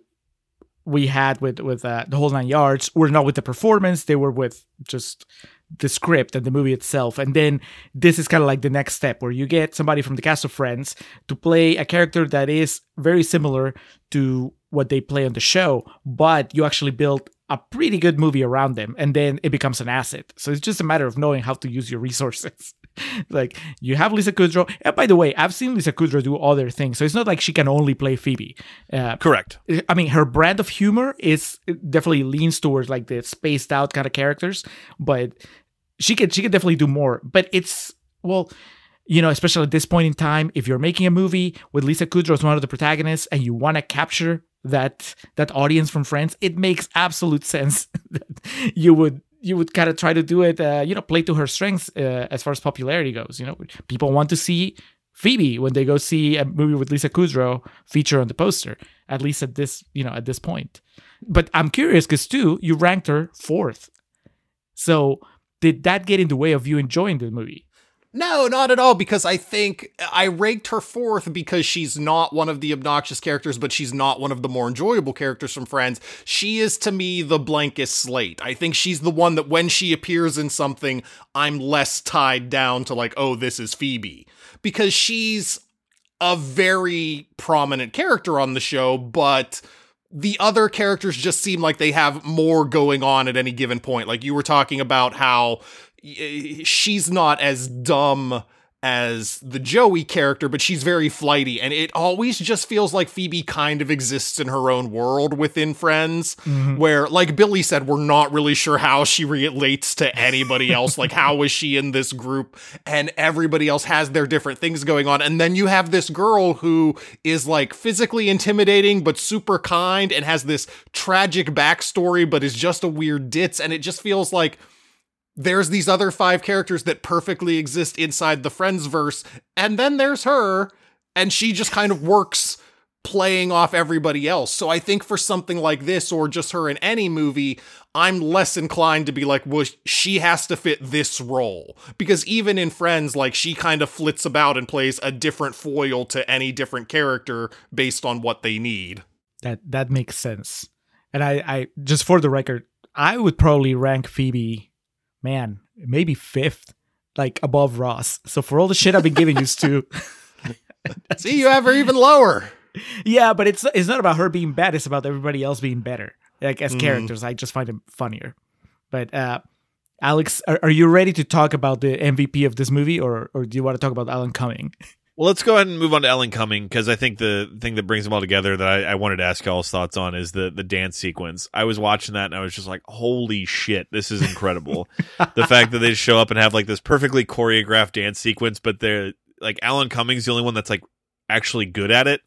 we had with with uh, the whole nine yards were not with the performance. They were with just the script and the movie itself. And then this is kind of like the next step where you get somebody from the cast of friends to play a character that is very similar to what they play on the show but you actually build a pretty good movie around them and then it becomes an asset. So it's just a matter of knowing how to use your resources like you have lisa kudrow. And by the way i've seen lisa kudrow do other things so it's not like she can only play phoebe. Uh, correct. I mean her brand of humor is definitely leans towards like the spaced out kind of characters but she can she can definitely do more. But it's well you know, especially at this point in time, if you're making a movie with Lisa Kudrow as one of the protagonists and you want to capture that that audience from Friends, it makes absolute sense that you would you would kind of try to do it, uh, you know, play to her strengths uh, as far as popularity goes. You know, people want to see Phoebe when they go see a movie with Lisa Kudrow feature on the poster. At least at this, you know, at this point. But I'm curious because too, you ranked her fourth. So did that get in the way of you enjoying the movie? No, not at all, because I think I ranked her fourth because she's not one of the obnoxious characters, but she's not one of the more enjoyable characters from Friends. She is, to me, the blankest slate. I think she's the one that when she appears in something, I'm less tied down to, like, oh, this is Phoebe. Because she's a very prominent character on the show, but the other characters just seem like they have more going on at any given point. Like you were talking about how she's not as dumb as the Joey character, but she's very flighty, and it always just feels like Phoebe kind of exists in her own world within Friends, mm-hmm. where, like Billy said, we're not really sure how she relates to anybody else. like, how is she in this group? And everybody else has their different things going on. And then you have this girl who is like physically intimidating, but super kind, and has this tragic backstory, but is just a weird ditz. And it just feels like there's these other five characters that perfectly exist inside the Friends verse, and then there's her, and she just kind of works playing off everybody else. So I think for something like this, or just her in any movie, I'm less inclined to be like, well, she has to fit this role. Because even in Friends, like, she kind of flits about and plays a different foil to any different character based on what they need. That that makes sense. And I, I just for the record, I would probably rank Phoebe, man, maybe fifth, like above Ross. So for all the shit I've been giving you, Stew. See, you have her even lower. Yeah, but it's it's not about her being bad. It's about everybody else being better. Like as characters, I just find them funnier. But uh, Alex, are, are you ready to talk about the MVP of this movie, or or do you want to talk about Alan Cumming? Well, let's go ahead and move on to Alan Cumming because I think the thing that brings them all together that I, I wanted to ask y'all's thoughts on is the the dance sequence. I was watching that and I was just like, "Holy shit, this is incredible!" the fact that they show up and have like this perfectly choreographed dance sequence, but they're like Alan Cumming's the only one that's like actually good at it.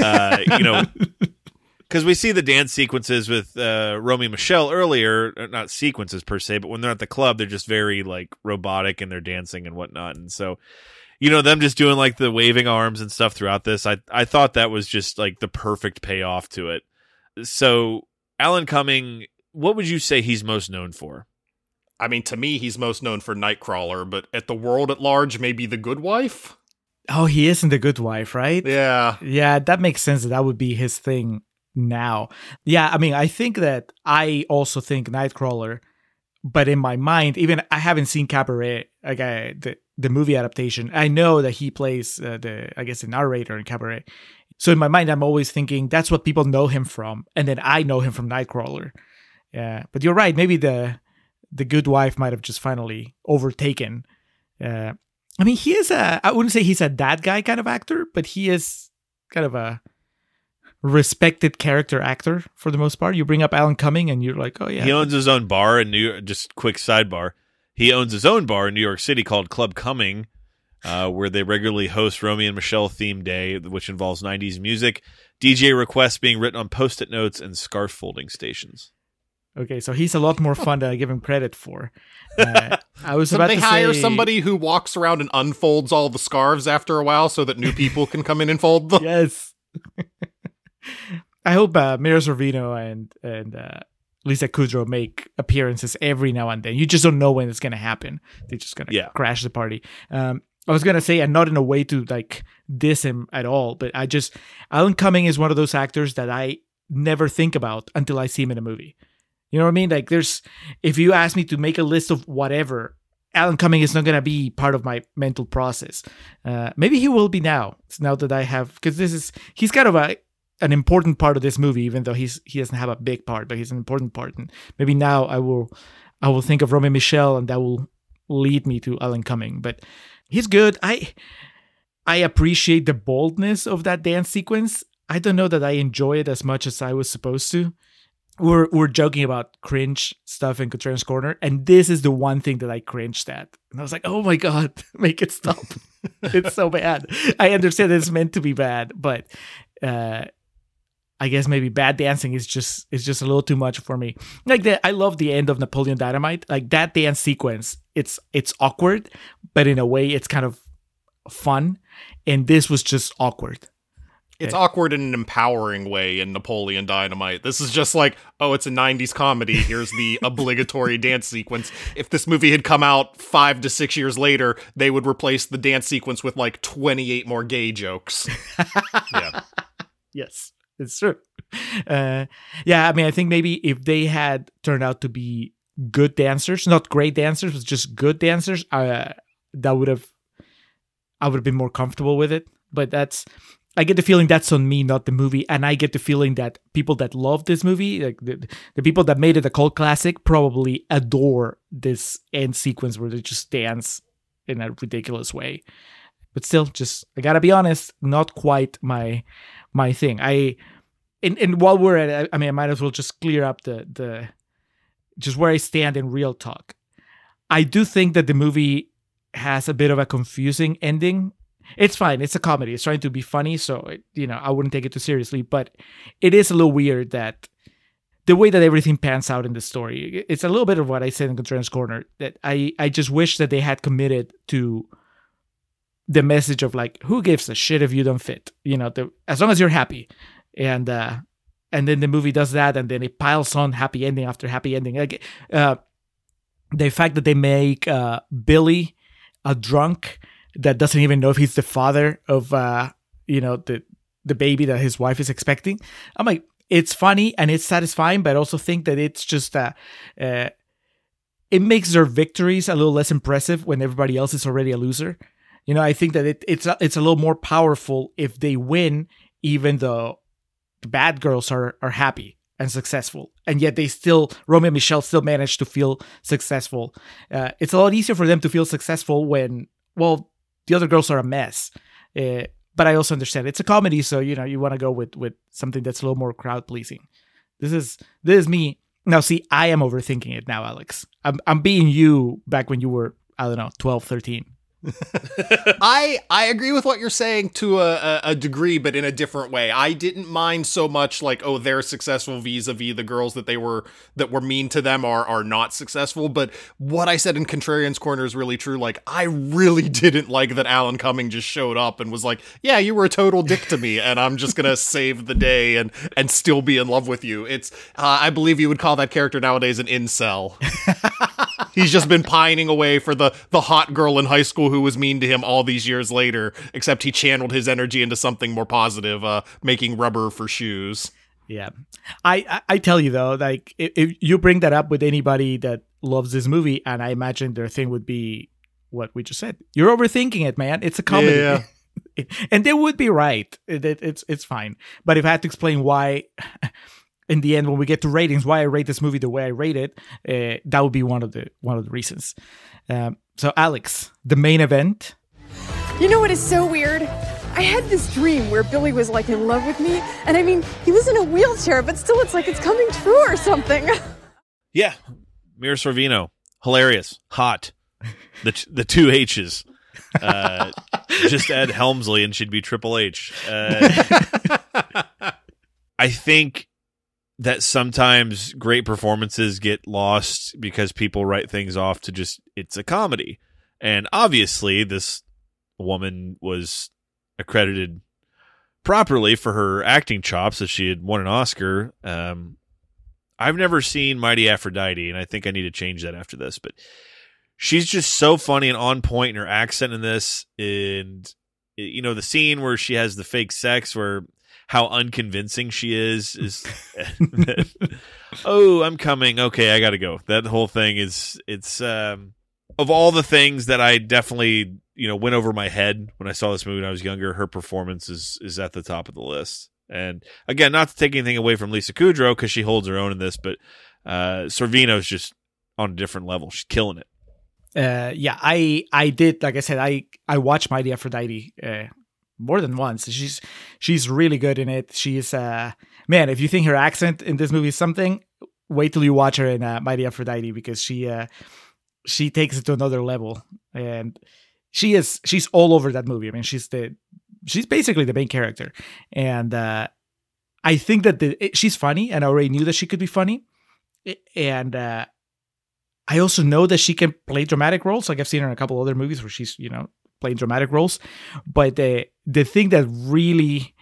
Uh, you know, because we see the dance sequences with uh, Romy and Michelle earlier, uh, not sequences per se, but when they're at the club, they're just very like robotic and they're dancing and whatnot. And so, you know, them just doing like the waving arms and stuff throughout this, I I thought that was just like the perfect payoff to it. So, Alan Cumming, what would you say he's most known for? I mean, to me, he's most known for Nightcrawler, but at the world at large, maybe The Good Wife? Oh, he isn't the good wife, right? Yeah. Yeah, that makes sense. That, that would be his thing now. Yeah, I mean, I think that I also think Nightcrawler, but in my mind, even I haven't seen Cabaret, like I, the the movie adaptation. I know that he plays uh, the, I guess, the narrator in Cabaret. So in my mind, I'm always thinking that's what people know him from, and then I know him from Nightcrawler. Yeah, but you're right. Maybe the the good wife might have just finally overtaken. Uh, I mean, he is a, I wouldn't say he's a dad guy kind of actor, but he is kind of a respected character actor for the most part. You bring up Alan Cumming and you're like, oh, yeah. He owns his own bar in New York. Just quick sidebar. He owns his own bar in New York City called Club Cumming, uh, where they regularly host Romy and Michelle theme day, which involves 90s music, DJ requests being written on post it notes, and scarf folding stations. Okay, so he's a lot more fun than I give him credit for. Uh, I was So about they to hire say- somebody who walks around and unfolds all the scarves after a while so that new people can come in and fold them. Yes. I hope uh, Mira Sorvino and and uh, Lisa Kudrow make appearances every now and then. You just don't know when it's gonna happen. They're just gonna Yeah. crash the party. Um, I was gonna say, and not in a way to like diss him at all, but I just Alan Cumming is one of those actors that I never think about until I see him in a movie. You know what I mean? Like, there's if you ask me to make a list of whatever, Alan Cumming is not gonna be part of my mental process. Uh, maybe he will be now. It's now that I have, because this is he's kind of a an important part of this movie, even though he's he doesn't have a big part, but he's an important part. And maybe now I will I will think of Romy Michelle, and that will lead me to Alan Cumming. But he's good. I I appreciate the boldness of that dance sequence. I don't know that I enjoy it as much as I was supposed to. We're we're joking about cringe stuff in Contrarians Corner, and this is the one thing that I cringed at. And I was like, oh my god, make it stop. it's so bad. I understand it's meant to be bad, but uh I guess maybe bad dancing is just is just a little too much for me. Like the I love the end of Napoleon Dynamite. Like that dance sequence, it's it's awkward, but in a way it's kind of fun. And this was just awkward. It's awkward in an empowering way in Napoleon Dynamite. This is just like, oh, it's a 90s comedy. Here's the obligatory dance sequence. If this movie had come out five to six years later, they would replace the dance sequence with like 28 more gay jokes. Yeah. Yes, it's true. Uh, yeah, I mean, I think maybe if they had turned out to be good dancers, not great dancers, but just good dancers, uh, that would have, I would have been more comfortable with it. But that's, I get the feeling that's on me, not the movie, and I get the feeling that people that love this movie, like the, the people that made it a cult classic, probably adore this end sequence where they just dance in a ridiculous way. But still, just I gotta be honest, not quite my my thing. I and, and while we're at it, I mean I might as well just clear up the the just where I stand in real talk. I do think that the movie has a bit of a confusing ending. It's fine. It's a comedy. It's trying to be funny, so it, you know I wouldn't take it too seriously. But it is a little weird that the way that everything pans out in the story. It's a little bit of what I said in Contrarians Corner. That I I just wish that they had committed to the message of like who gives a shit if you don't fit. You know, the, as long as you're happy, and uh, and then the movie does that, and then it piles on happy ending after happy ending. Like uh, the fact that they make uh, Billy a drunk that doesn't even know if he's the father of uh, you know the the baby that his wife is expecting. I'm like, it's funny and it's satisfying, but I also think that it's just uh, uh, it makes their victories a little less impressive when everybody else is already a loser. You know, I think that it, it's it's a little more powerful if they win, even though the bad girls are are happy and successful, and yet they still Romy and Michelle still manage to feel successful. Uh, it's a lot easier for them to feel successful when well the other girls are a mess. Uh, but I also understand it's a comedy, so you know you want to go with with something that's a little more crowd pleasing. This is this is me now. See, I am overthinking it now, Alex. I'm I'm being you back when you were I don't know 12, 13. I I agree with what you're saying to a, a, degree, but in a different way. I didn't mind so much like oh they're successful vis-a-vis the girls that they were that were mean to them are are not successful. But what I said in Contrarian's Corner is really true. Like I really didn't like that Alan Cumming just showed up and was like, yeah, you were a total dick to me, and I'm just gonna save the day and and still be in love with you. It's uh, I believe you would call that character nowadays an incel. He's just been pining away for the the hot girl in high school who was mean to him all these years later, except he channeled his energy into something more positive, uh, making rubber for shoes. Yeah, I, I, I tell you though, like if, if, you bring that up with anybody that loves this movie, and I imagine their thing would be what we just said. You're overthinking it, man. It's a comedy. Yeah. and they would be right. It, it, it's it's fine. But if I had to explain why in the end when we get to ratings why i rate this movie the way i rate it uh, that would be one of the one of the reasons. Um, so alex the main event. You know what is so weird? I had this dream where billy was like in love with me and i mean he was in a wheelchair but still it's like it's coming true or something. Yeah. Mira sorvino. Hilarious. Hot. The the two h's. Uh, just add helmsley and she'd be triple h. Uh, i think that sometimes great performances get lost because people write things off to just it's a comedy. And obviously this woman was accredited properly for her acting chops that she had won an Oscar. Um, I've never seen Mighty Aphrodite, and I think I need to change that after this. But she's just so funny and on point in her accent in this. And you know the scene where she has the fake sex, where how unconvincing she is is oh i'm coming. Okay i gotta go. That whole thing is it's um of all the things that i definitely you know went over my head when i saw this movie when i was younger her performance is is at the top of the list. And again not to take anything away from lisa kudrow because she holds her own in this but uh sorvino's just on a different level. She's killing it. Uh yeah i i did like i said i i watched mighty aphrodite uh more than once. She's she's really good in it. She's uh man, if you think her accent in this movie is something, wait till you watch her in uh, Mighty Aphrodite because she uh she takes it to another level and she is she's all over that movie. I mean, she's the she's basically the main character. And uh I think that the it, she's funny and I already knew that she could be funny. And uh I also know that she can play dramatic roles. Like I've seen her in a couple other movies where she's, you know, playing dramatic roles. But the the thing that really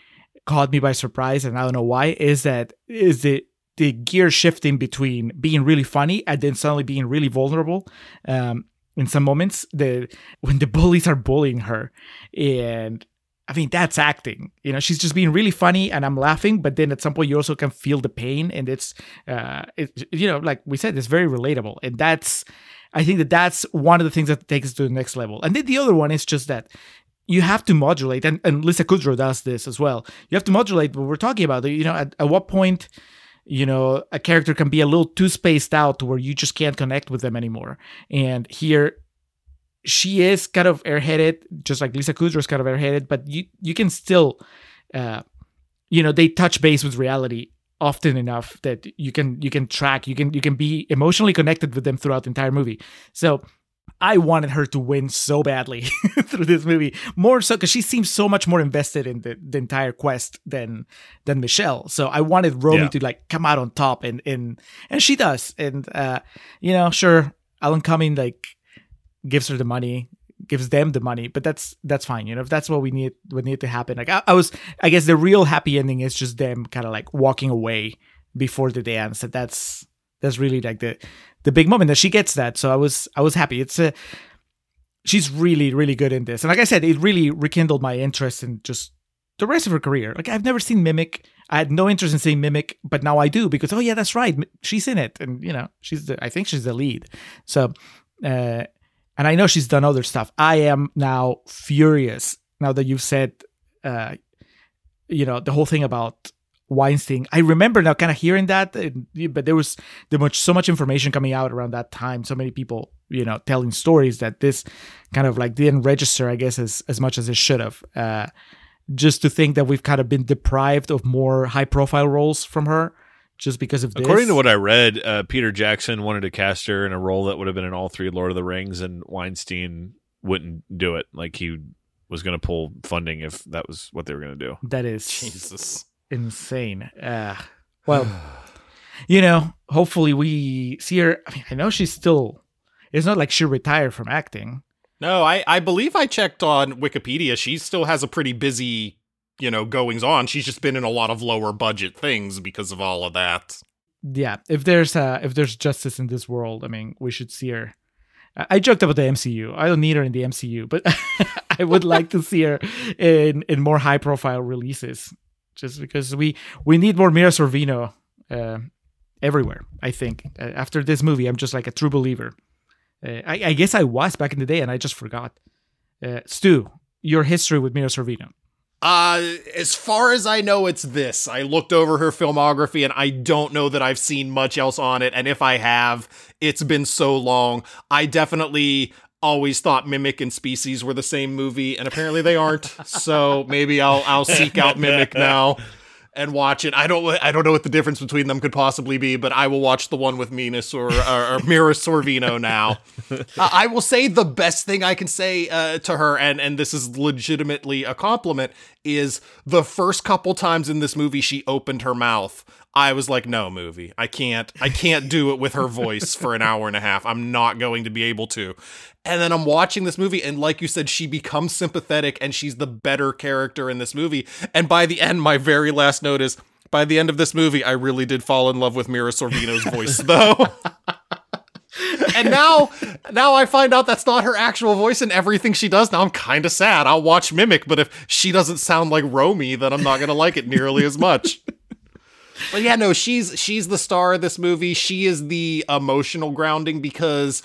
caught me by surprise, and I don't know why, is that is the the gear shifting between being really funny and then suddenly being really vulnerable. Um, in some moments, the when the bullies are bullying her, and I mean that's acting. You know, she's just being really funny, and I'm laughing. But then at some point, you also can feel the pain, and it's, uh, it, you know, like we said, it's very relatable, and that's I think that that's one of the things that takes us to the next level. And then the other one is just that you have to modulate, and, and Lisa Kudrow does this as well. You have to modulate what we're talking about. You know, at, at what point, you know, a character can be a little too spaced out to where you just can't connect with them anymore. And here, she is kind of airheaded, just like Lisa Kudrow is kind of airheaded, but you you can still, uh, you know, they touch base with reality often enough that you can you can track you can you can be emotionally connected with them throughout the entire movie. So I wanted her to win so badly through this movie, more so because she seems so much more invested in the, the entire quest than than Michelle. So I wanted Romy Yeah. to like come out on top, and and and she does. And uh, you know, sure, Alan Cumming like gives her the money, gives them the money, but that's that's fine. You know, if that's what we need, what need to happen. Like I, I was, I guess the real happy ending is just them kind of like walking away before the dance. And that's that's really like the the big moment that she gets that. So I was I was happy. It's a she's really really good in this, and like I said, it really rekindled my interest in just the rest of her career. Like I've never seen Mimic. I had no interest in seeing Mimic, but now I do because oh yeah, that's right, she's in it, and you know she's the I think she's the lead. So, uh, and I know she's done other stuff. I am now furious now that you've said, uh, you know, the whole thing about Weinstein. I remember now kind of hearing that, but there was there so much information coming out around that time. So many people, you know, telling stories that this kind of like didn't register, I guess, as as much as it should have. Uh, just to think that we've kind of been deprived of more high profile roles from her just because of this. According to what I read, uh, Peter Jackson wanted to cast her in a role that would have been in all three Lord of the Rings, and Weinstein wouldn't do it. Like he was going to pull funding if that was what they were going to do. that is Jesus. insane. Uh, well, you know, hopefully we see her. I mean, I know she's still. It's not like she retired from acting. No, I, I believe I checked on Wikipedia. She still has a pretty busy, you know, goings on. She's just been in a lot of lower budget things because of all of that. Yeah, if there's uh, if there's justice in this world, I mean, we should see her. I joked about the MCU. I don't need her in the MCU, but I would like to see her in in more high profile releases, just because we we need more Mira Sorvino uh, everywhere. I think uh, after this movie, I'm just like a true believer. Uh, I, I guess I was back in the day, and I just forgot. Uh, Stew, your history with Mira Sorvino. Uh, as far as I know, it's this. I looked over her filmography and I don't know that I've seen much else on it. And if I have, it's been so long. I definitely always thought Mimic and Species were the same movie, and apparently they aren't. so maybe I'll I'll seek out Mimic now and watch it. I don't I don't know what the difference between them could possibly be, but I will watch the one with Minas or or, or Mira Sorvino now. Uh, I will say the best thing I can say uh, to her, and and this is legitimately a compliment, is the first couple times in this movie she opened her mouth. I was like, no, movie. I can't. I can't do it with her voice for an hour and a half. I'm not going to be able to. And then I'm watching this movie, and like you said, she becomes sympathetic, and she's the better character in this movie. And by the end, my very last note is, by the end of this movie, I really did fall in love with Mira Sorvino's voice, though. and now, now I find out that's not her actual voice and everything she does. Now I'm kind of sad. I'll watch Mimic, but if she doesn't sound like Romy, then I'm not gonna like it nearly as much. But yeah, no, she's she's the star of this movie. She is the emotional grounding because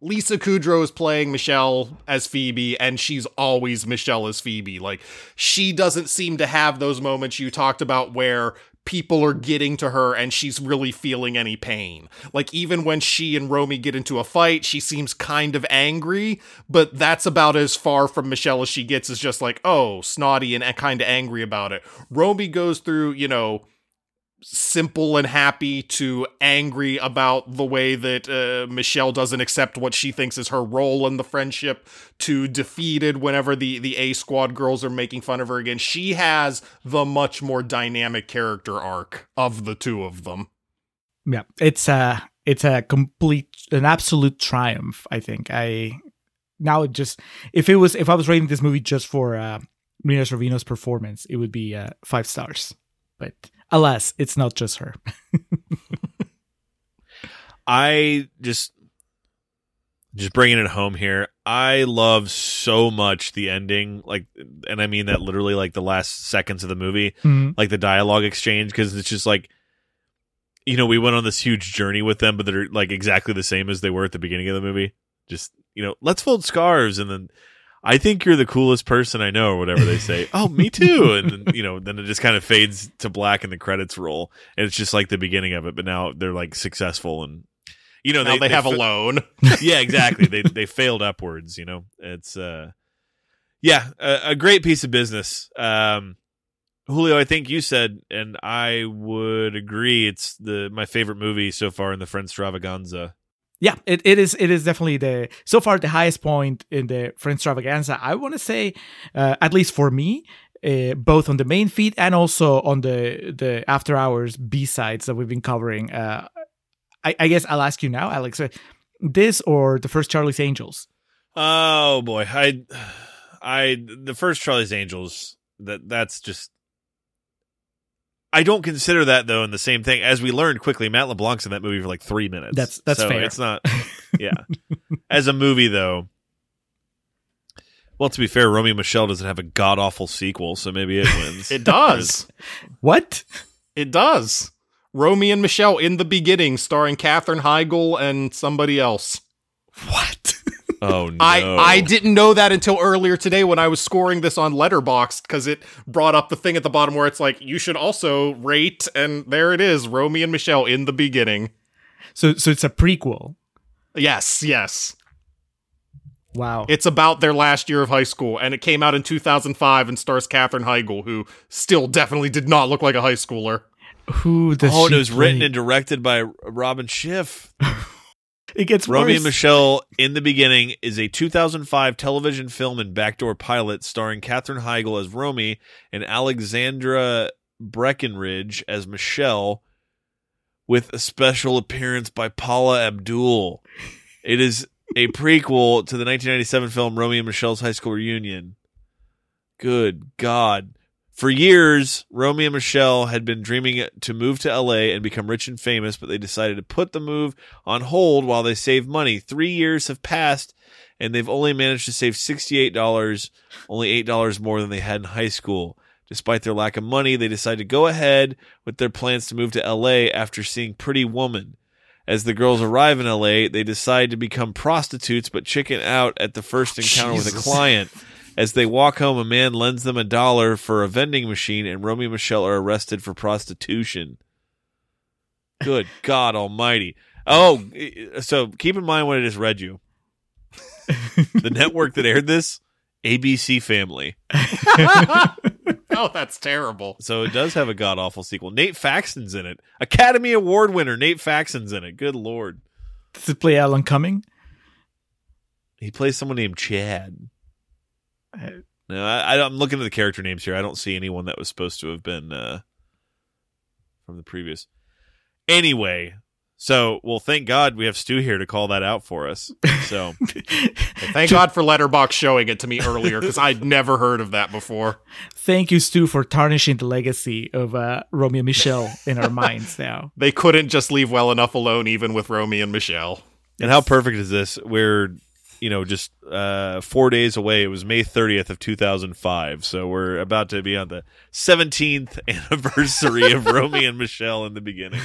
Lisa Kudrow is playing Michelle as Phoebe, and she's always Michelle as Phoebe. Like she doesn't seem to have those moments you talked about where people are getting to her and she's really feeling any pain. Like even when she and Romy get into a fight, she seems kind of angry, but that's about as far from Michelle as she gets is just like, oh, snotty and kind of angry about it. Romy goes through, you know, simple and happy to angry about the way that uh, Michelle doesn't accept what she thinks is her role in the friendship to defeated whenever the the A squad girls are making fun of her again. She has the much more dynamic character arc of the two of them. Yeah, it's a it's a complete an absolute triumph. I think I now it just if it was if I was rating this movie just for uh, Marina Sorvino's performance, it would be uh, five stars. But alas, it's not just her. I just just bringing it home here. I love so much the ending, like, and I mean that literally, like the last seconds of the movie, Mhm. like the dialogue exchange, because it's just like, you know, we went on this huge journey with them, but they're like exactly the same as they were at the beginning of the movie. Just you know, let's fold scarves, and then I think you're the coolest person I know, or whatever they say. oh, me too, and then you know, then it just kind of fades to black, and the credits roll, and it's just like the beginning of it. But now they're like successful and you know now they, they, have a loan. yeah, exactly. they they failed upwards. You know, it's uh, yeah, a, a great piece of business. Um, Julio, I think you said, and I would agree. It's the my favorite movie so far in the Friendstravaganza. Yeah, it, it is it is definitely the so far the highest point in the Friendstravaganza. I want to say, uh, at least for me, uh, both on the main feed and also on the the after hours B sides that we've been covering. Uh, I, I guess I'll ask you now, Alex. Uh, this or the first Charlie's Angels? Oh boy, I, I the first Charlie's Angels. That that's just. I don't consider that though in the same thing as we learned quickly. Matt LeBlanc's in that movie for like three minutes. That's- that's so fair. It's not. Yeah, as a movie though. Well, to be fair, Romy and Michelle doesn't have a god awful sequel, so maybe it wins. It does. What? It does. Romy and Michelle in the beginning, starring Katherine Heigl and somebody else. What? Oh no! I, I didn't know that until earlier today when I was scoring this on Letterboxd because it brought up the thing at the bottom where it's like you should also rate, and there it is, Romy and Michelle in the beginning. So so it's a prequel. Yes, yes. Wow. It's about their last year of high school, and it came out in 2005 and stars Katherine Heigl, who still definitely did not look like a high schooler. Who does oh, and it was written and directed by Robin Schiff. It gets Romy worse. and Michelle in the Beginning is a 2005 television film and backdoor pilot starring Katherine Heigl as Romy and Alexandra Breckenridge as Michelle, with a special appearance by Paula Abdul. It is a prequel to the 1997 film Romy and Michelle's High School Reunion. Good God. For years, Romy and Michelle had been dreaming to move to LA and become rich and famous, but they decided to put the move on hold while they save money. Three years have passed, and they've only managed to save $68, only $8 more than they had in high school. Despite their lack of money, they decide to go ahead with their plans to move to LA after seeing Pretty Woman. As the girls arrive in LA, they decide to become prostitutes but chicken out at the first encounter with a client. As they walk home, a man lends them a dollar for a vending machine, and Romy and Michelle are arrested for prostitution. Good God Almighty! Oh, so keep in mind what I just read you. the network that aired this, ABC Family. oh, that's terrible. So it does have a god awful sequel. Nate Faxon's in it. Academy Award winner Nate Faxon's in it. Good lord. Does it play Alan Cumming? He plays someone named Chad. Uh, No, I, I, I'm looking at the character names here. I don't see anyone that was supposed to have been uh, from the previous. Anyway, so well, thank God we have Stew here to call that out for us. So Thank God for Letterboxd showing it to me earlier because I'd never heard of that before. Thank you, Stew, for tarnishing the legacy of uh, Romy and Michelle in our minds now. They couldn't just leave well enough alone, even with Romy and Michelle. And how perfect is this? We're, you know, just uh, four days away. It was May 30th of 2005. So we're about to be on the 17th anniversary of Romy and Michelle in the beginning.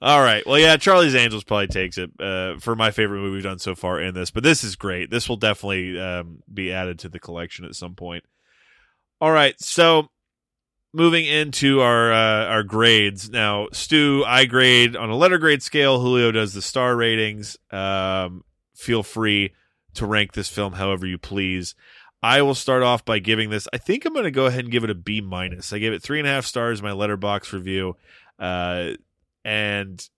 All right. Well, yeah, Charlie's Angels probably takes it uh, for my favorite movie we've done so far in this. But this is great. This will definitely um, be added to the collection at some point. All right. So moving into our uh, our grades now stu i grade on a letter grade scale julio does the star ratings um, feel free to rank this film however you please. I will start off by giving this i think i'm going to go ahead and give it a b minus. I gave it three and a half stars my letterboxd review uh, and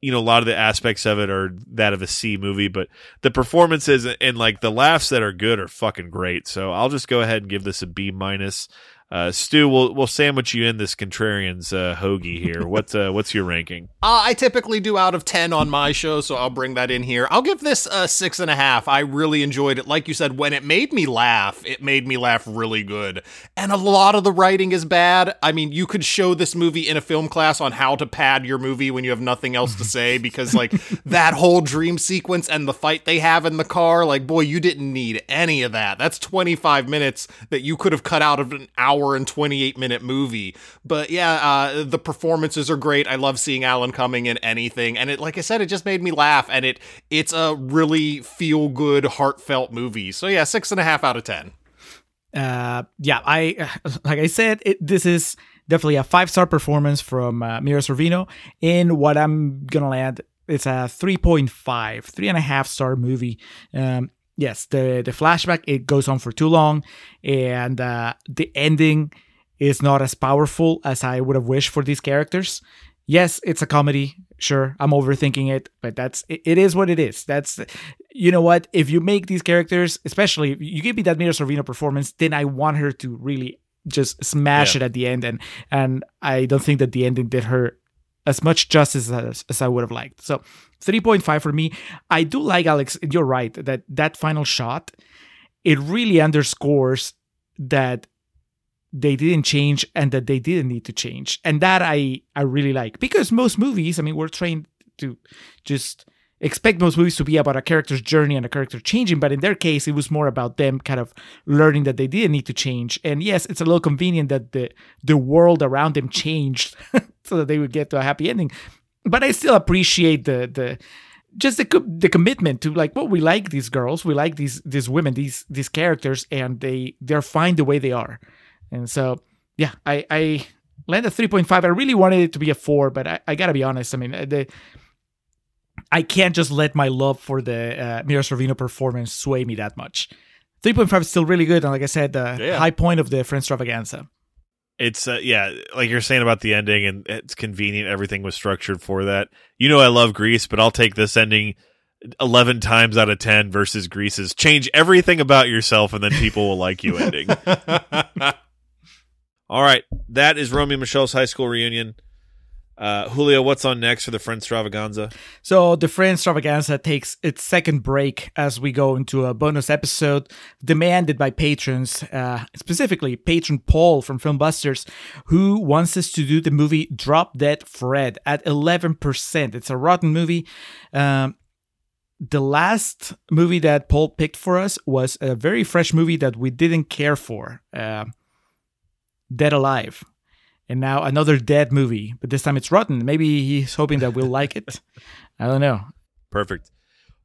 you know a lot of the aspects of it are that of a c movie but the performances and like the laughs that are good are fucking great. So i'll just go ahead and give this a b minus uh, Stew, we'll we'll sandwich you in this contrarian's uh, hoagie here. What's uh, what's your ranking? Uh, I typically do out of 10 on my show, so I'll bring that in here. I'll give this a six and a half. I really enjoyed it. Like you said, when it made me laugh, it made me laugh really good. And a lot of the writing is bad. I mean, you could show this movie in a film class on how to pad your movie when you have nothing else to say, because, like, that whole dream sequence and the fight they have in the car, like, boy, you didn't need any of that. That's 25 minutes that you could have cut out of an hour and 28 minute movie. But yeah, uh, the performances are great. I love seeing Alan Cumming in anything, and it, like I said, it just made me laugh, and it it's a really feel good, heartfelt movie. So yeah, six and a half out of ten. Uh, yeah, I like I said, it, this is definitely a five star performance from uh, Mira Sorvino in what I'm gonna land it's a 3.5, three and a half star movie. Um, yes, the the flashback it goes on for too long, and uh, the ending is not as powerful as I would have wished for these characters. Yes, it's a comedy. Sure, I'm overthinking it, but that's it, it is what it is. That's you know what? If you make these characters, especially if you give me that Mira Sorvino performance, then I want her to really just smash Yeah. it at the end, and and I don't think that the ending did her as much justice as, as I would have liked. So 3.5 for me. I do like Alex. You're right that that final shot it really underscores that they didn't change and that they didn't need to change and that i i really like because most movies i mean we're trained to just expect most movies to be about a character's journey and a character changing but in their case it was more about them kind of learning that they didn't need to change and yes it's a little convenient that the the world around them changed so that they would get to a happy ending. But i still appreciate the the just the co- the commitment to like well we like these girls we like these these women these these characters and they they're fine the way they are. And so yeah i i landed 3.5 i really wanted it to be a 4 but i, I gotta be honest i mean uh, the i can't just let my love for the uh, mira sorvino performance sway me that much. 3.5 is still really good and like i said the Yeah. high point of the Friendstravaganza It's uh, yeah, like you're saying about the ending, and it's convenient. Everything was structured for that. You know, I love Grease, but I'll take this ending eleven times out of ten versus Grease's change everything about yourself, and then people will like you ending. All right, that is Romy and Michele's high school reunion. Uh, Julio, what's on next for the Friendstravaganza? So the Friendstravaganza takes its second break as we go into a bonus episode demanded by patrons, uh, specifically patron Paul from Filmbusters, who wants us to do the movie Drop Dead Fred at 11%. It's a rotten movie. Um, the last movie that Paul picked for us was a very fresh movie that we didn't care for, uh, Dead Alive. And now another dead movie, but this time it's rotten. Maybe he's hoping that we'll like it. I don't know. Perfect.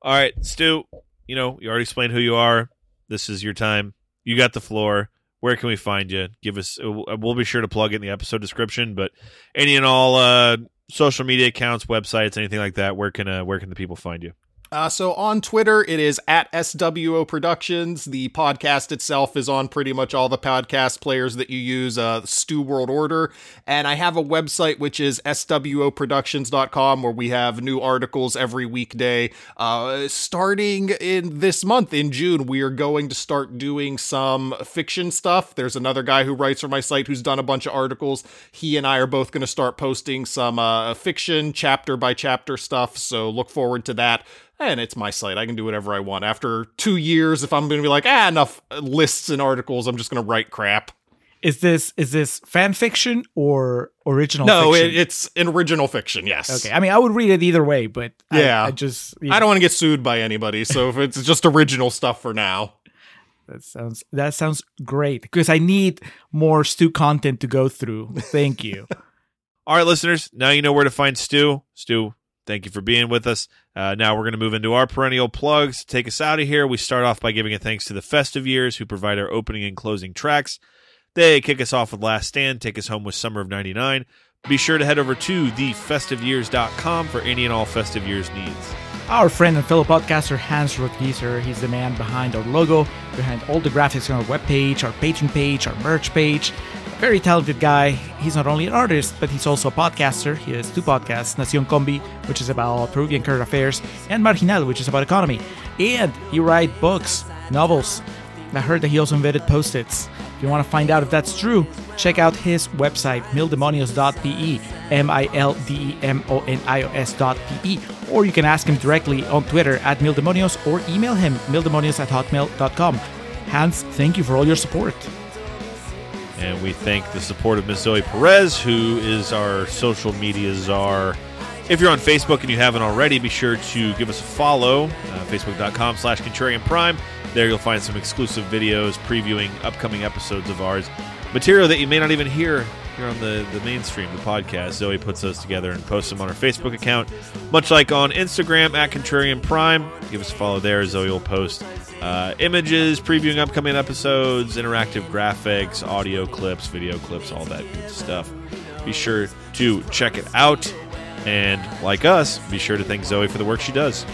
All right, Stew, you know, you already explained who you are. This is your time. You got the floor. Where can we find you? Give us, uh, we'll be sure to plug it in the episode description, but any and all uh, social media accounts, websites, anything like that, where can uh, where can the people find you? Uh, so on Twitter, it is at SWO Productions. The podcast itself is on pretty much all the podcast players that you use, uh, Stew World Order. And I have a website which is SWOProductions.com where we have new articles every weekday. Uh, starting in this month, in June, we are going to start doing some fiction stuff. There's another guy who writes for my site who's done a bunch of articles. He and I are both going to start posting some uh, fiction chapter by chapter stuff. So look forward to that and it's my site. I can do whatever I want. After two years, if I'm going to be like, ah, enough lists and articles, I'm just going to write crap. Is this is this fan fiction or original no, fiction? it, it's an original fiction. Yes. okay. I mean, I would read it either way, but Yeah. I, just I don't want to get sued by anybody, so if it's just original stuff for now. That sounds that sounds great because I need more Stew content to go through. Thank you. All right, listeners, now you know where to find Stew. Stew, thank you for being with us. Uh, now we're going to move into our perennial plugs. To take us out of here, we start off by giving a thanks to the Festive Years, who provide our opening and closing tracks. They kick us off with Last Stand, take us home with Summer of 99. Be sure to head over to thefestiveyears.com for any and all Festive Years needs. Our friend and fellow podcaster Hans Rothgiesser, he's the man behind our logo, behind all the graphics on our webpage, our Patreon page, our merch page. Very talented guy. He's not only an artist, but he's also a podcaster. He has two podcasts, Nacion Combi, which is about Peruvian current affairs, and Marginal, which is about economy. And he writes books, novels. I heard that he also invented post-its. If you want to find out if that's true, check out his website, mildemonios.pe, M-I-L-D-E-M-O-N-I-O-S.pe, or you can ask him directly on Twitter at mildemonios or email him, mildemonios at hotmail.com. Hans, thank you for all your support. And we thank the support of Ms. Zoe Perez, who is our social media czar. If you're on Facebook and you haven't already, be sure to give us a follow, uh, facebook.com slash contrarian prime. There you'll find some exclusive videos previewing upcoming episodes of ours. Material that you may not even hear here on the, the mainstream, the podcast. Zoe puts those together and posts them on our Facebook account. Much like on Instagram at Contrarian Prime. Give us a follow there. Zoe will post uh, images, previewing upcoming episodes, interactive graphics, audio clips, video clips, all that good stuff. Be sure to check it out. And like us, be sure to thank Zoe for the work she does.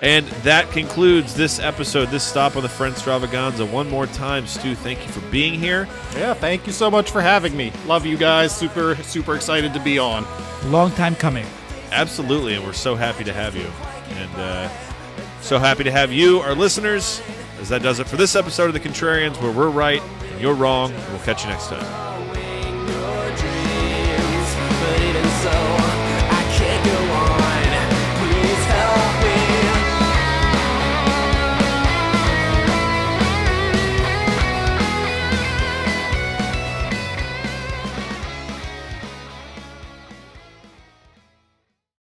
And that concludes this episode, this stop on the Friendstravaganza. One more time, Stew, thank you for being here. Yeah, thank you so much for having me. Love you guys. Super, super excited to be on. Long time coming. Absolutely, and we're so happy to have you. And uh, so happy to have you, our listeners, as that does it for this episode of The Contrarians, where we're right and you're wrong. We'll catch you next time.